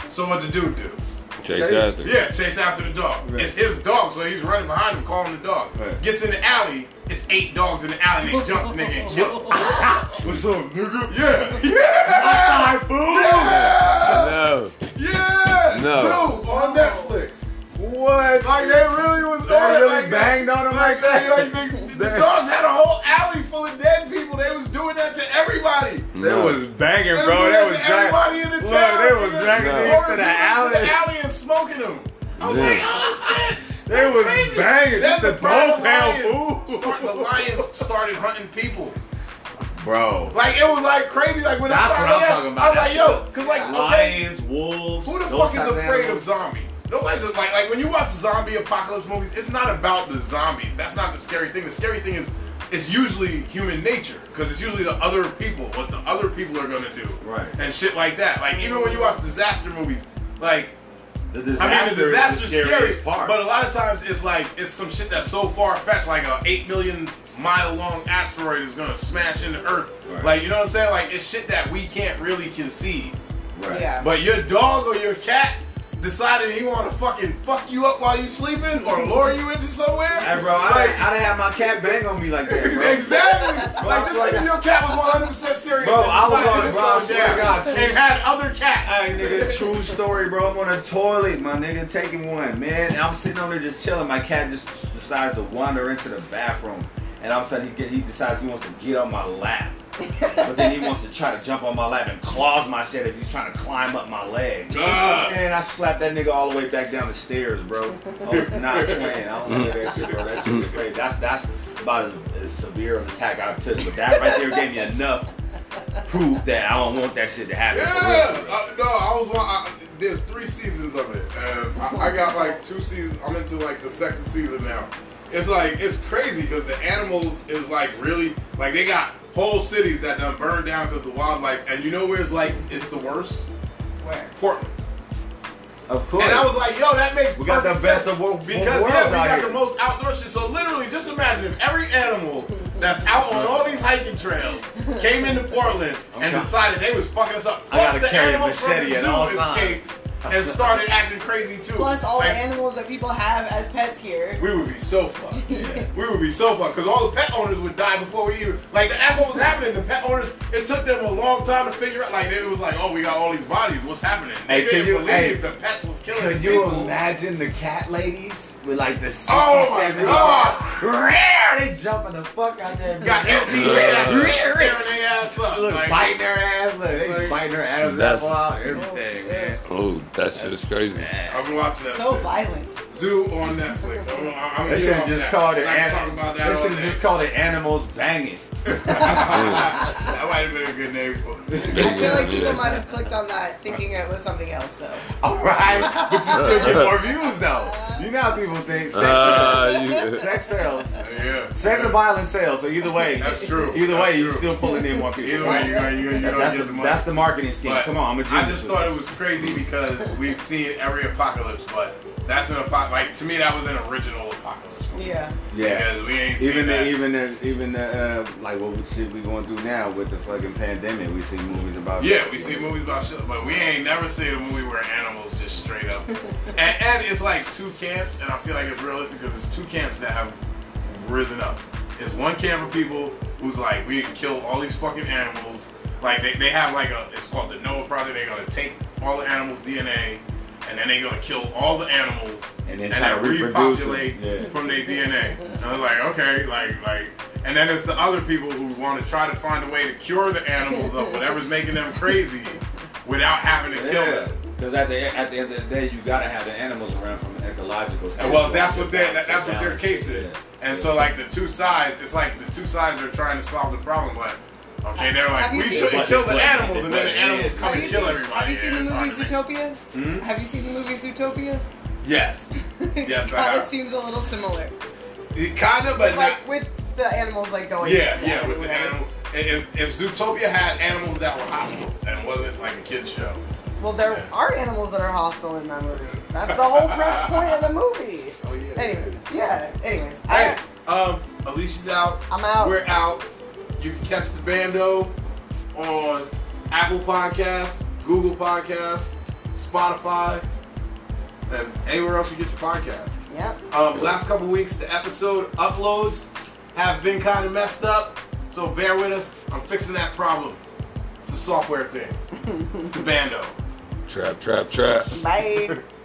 So what the dude do? Chase Chase. after. Yeah, chase after the dog. Right. It's his dog, so he's running behind him, calling the dog. Right. Gets in the alley. It's eight dogs in the alley. and They jump the nigga and kill him. What's up, nigga? Yeah, yeah. fool. Yeah. No. Yeah! No. Zoo on Netflix. What? Like they really was They on it really like banged that. on him like, like that? Like, the, the dogs had a whole alley full of dead people. They was doing that to everybody. They No. was banging, They bro. was They was that to everybody in the Look, town. they was dragging No. these Or to the alley. the alley and smoking them. I was Yeah. like, oh shit. They That's was crazy. banging. Then Just the pride of twelve pound lions. Start, the lions started hunting people. bro. Like it was like crazy. Like when That's I what I'm that, talking about. I was like, yo, because like okay, Lions, wolves. who the fuck is type of afraid of zombies? Nobody's like like when you watch zombie apocalypse movies, it's not about the zombies. That's not the scary thing. The scary thing is it's usually human nature because it's usually the other people, what the other people are gonna do, Right. and shit like that. Like even when you watch disaster movies, like The I disaster, mean, the disaster's is the scary, part. but a lot of times it's like it's some shit that's so far fetched, like a eight million mile long asteroid is gonna smash into Earth. Right. Like you know what I'm saying? Like it's shit that we can't really conceive. right. Yeah. But your dog or your cat decided he want to fucking fuck you up while you sleeping or lure you into somewhere. Hey, bro, I, like, done, I done had my cat bang on me like that, bro. exactly. Bro, like I this nigga, your cat was 100 percent serious. Bro, I was on- bro, I swear God, and had other cats. Hey, nigga, true story, bro. I'm on the toilet, my nigga, taking one, man. And I'm sitting on there just chilling. My cat just decides to wander into the bathroom. And all of a sudden, he, get, he decides he wants to get on my lap. but then he wants to try to jump on my lap and claws my shit as he's trying to climb up my leg. Ugh. And I slapped that nigga all the way back down the stairs, bro. Oh, not playing. I don't know that shit, bro. That shit was crazy. That's that's about as, as severe of an attack I've took. But that right there gave me enough proof that I don't want that shit to happen. Yeah, real, uh, no, I was. I, there's three seasons of it, and I, I got like two seasons. I'm into like the second season now. It's like it's crazy because the animals is like really like they got whole cities that done burned down because the wildlife. And you know where it's like it's the worst? Where? Portland. Of course. And I was like, yo, that makes We got the perfect best of both- both because worlds yeah, we got here. the most outdoor shit. So literally, just imagine if every animal that's out on all these hiking trails came into Portland oh and decided they was fucking us up. I Plus gotta the carry a animals from machete the zoo times. escaped and started acting crazy too. Plus all Like, the animals that people have as pets here. we would be so fucked. Yeah. We would be so fucked because all the pet owners would die before we even like that's what was happening. The pet owners, it took them a long time to figure out. Like it was like, oh, we got all these bodies. What's happening? They Hey, didn't you- believe hey, the pets was killing Could the you people. imagine the cat ladies with like the 60, Oh my 70 God. Rare, they jumping the fuck out there. Got empty Yeah. Rare, tearing their ass up. Look, like- biting their ass. Look, they like- biting their ass That's- apple out. Everything, oh, man. Oh, that shit is crazy. Man. I've been watching that. So shit. violent. Zoo on Netflix. I'm, I'm, I'm They should have just that. called it. An- talk about that they should have just called it animals banging. That might have been a good name for it. I feel like people might have clicked on that thinking it was something else though. All right, but you still get more views though. You know how people think. Sex Uh, sells. you- Sex sells. Yeah. Sex and violence sales. So either way, That's true. Either That's way, you're true. still pulling in more people. Either way, you're gonna, you're, you're gonna that's the the money. that's the marketing scheme. But Come on, I'm a genius. I just thought it was crazy because we've seen every apocalypse, but that's an apocalypse. Like to me, that was an original apocalypse movie. Yeah. Yeah. Because we ain't Even that. the, even the, even the, uh, like what we shit we going through now with the fucking pandemic, we see movies about. Yeah, we see movies about shit, but we ain't never seen a movie where animals just straight up. and, and it's like two camps, and I feel like it's realistic because it's two camps that have risen up. It's one camp of people who's like, we need to kill all these fucking animals. Like they, they have like a, it's called the Noah Project. They're gonna take all the animals' DNA, and then they're gonna kill all the animals, And then try to reproduce it. repopulate Yeah. from their DNA. And I was like, okay, like like. And then it's the other people who want to try to find a way to cure the animals of whatever's making them crazy without having to kill them. because at the at the end of the day, you gotta have the animals around from an ecological. Standpoint. well, that's what their that, that's what their case is. Yeah. And so like the two sides, it's like the two sides are trying to solve the problem, but okay, they're like we shouldn't kill the animals, and then the animals come and kill everybody. have you seen the movie. Zootopia? Hmm? Have you seen the movie Zootopia? Yes, yes, I kind of have. seems a little similar. Kind of, but not. Like with the animals like going. Yeah, yeah, with the animals. If, if Zootopia had animals that were hostile and wasn't like a kid's show, Well, there are animals that are hostile in that movie. That's the whole pre- point of the movie. Oh yeah. Anyway, yeah. Anyways, Hey, I, um, Alicia's out. I'm out. We're out. You can catch the bando on Apple Podcasts, Google Podcasts, Spotify, and anywhere else you get your podcast. Yep. Um, last couple weeks, the episode uploads have been kind of messed up, so bear with us. I'm fixing that problem. It's a software thing. it's the bando. Trap, trap, trap. Bye.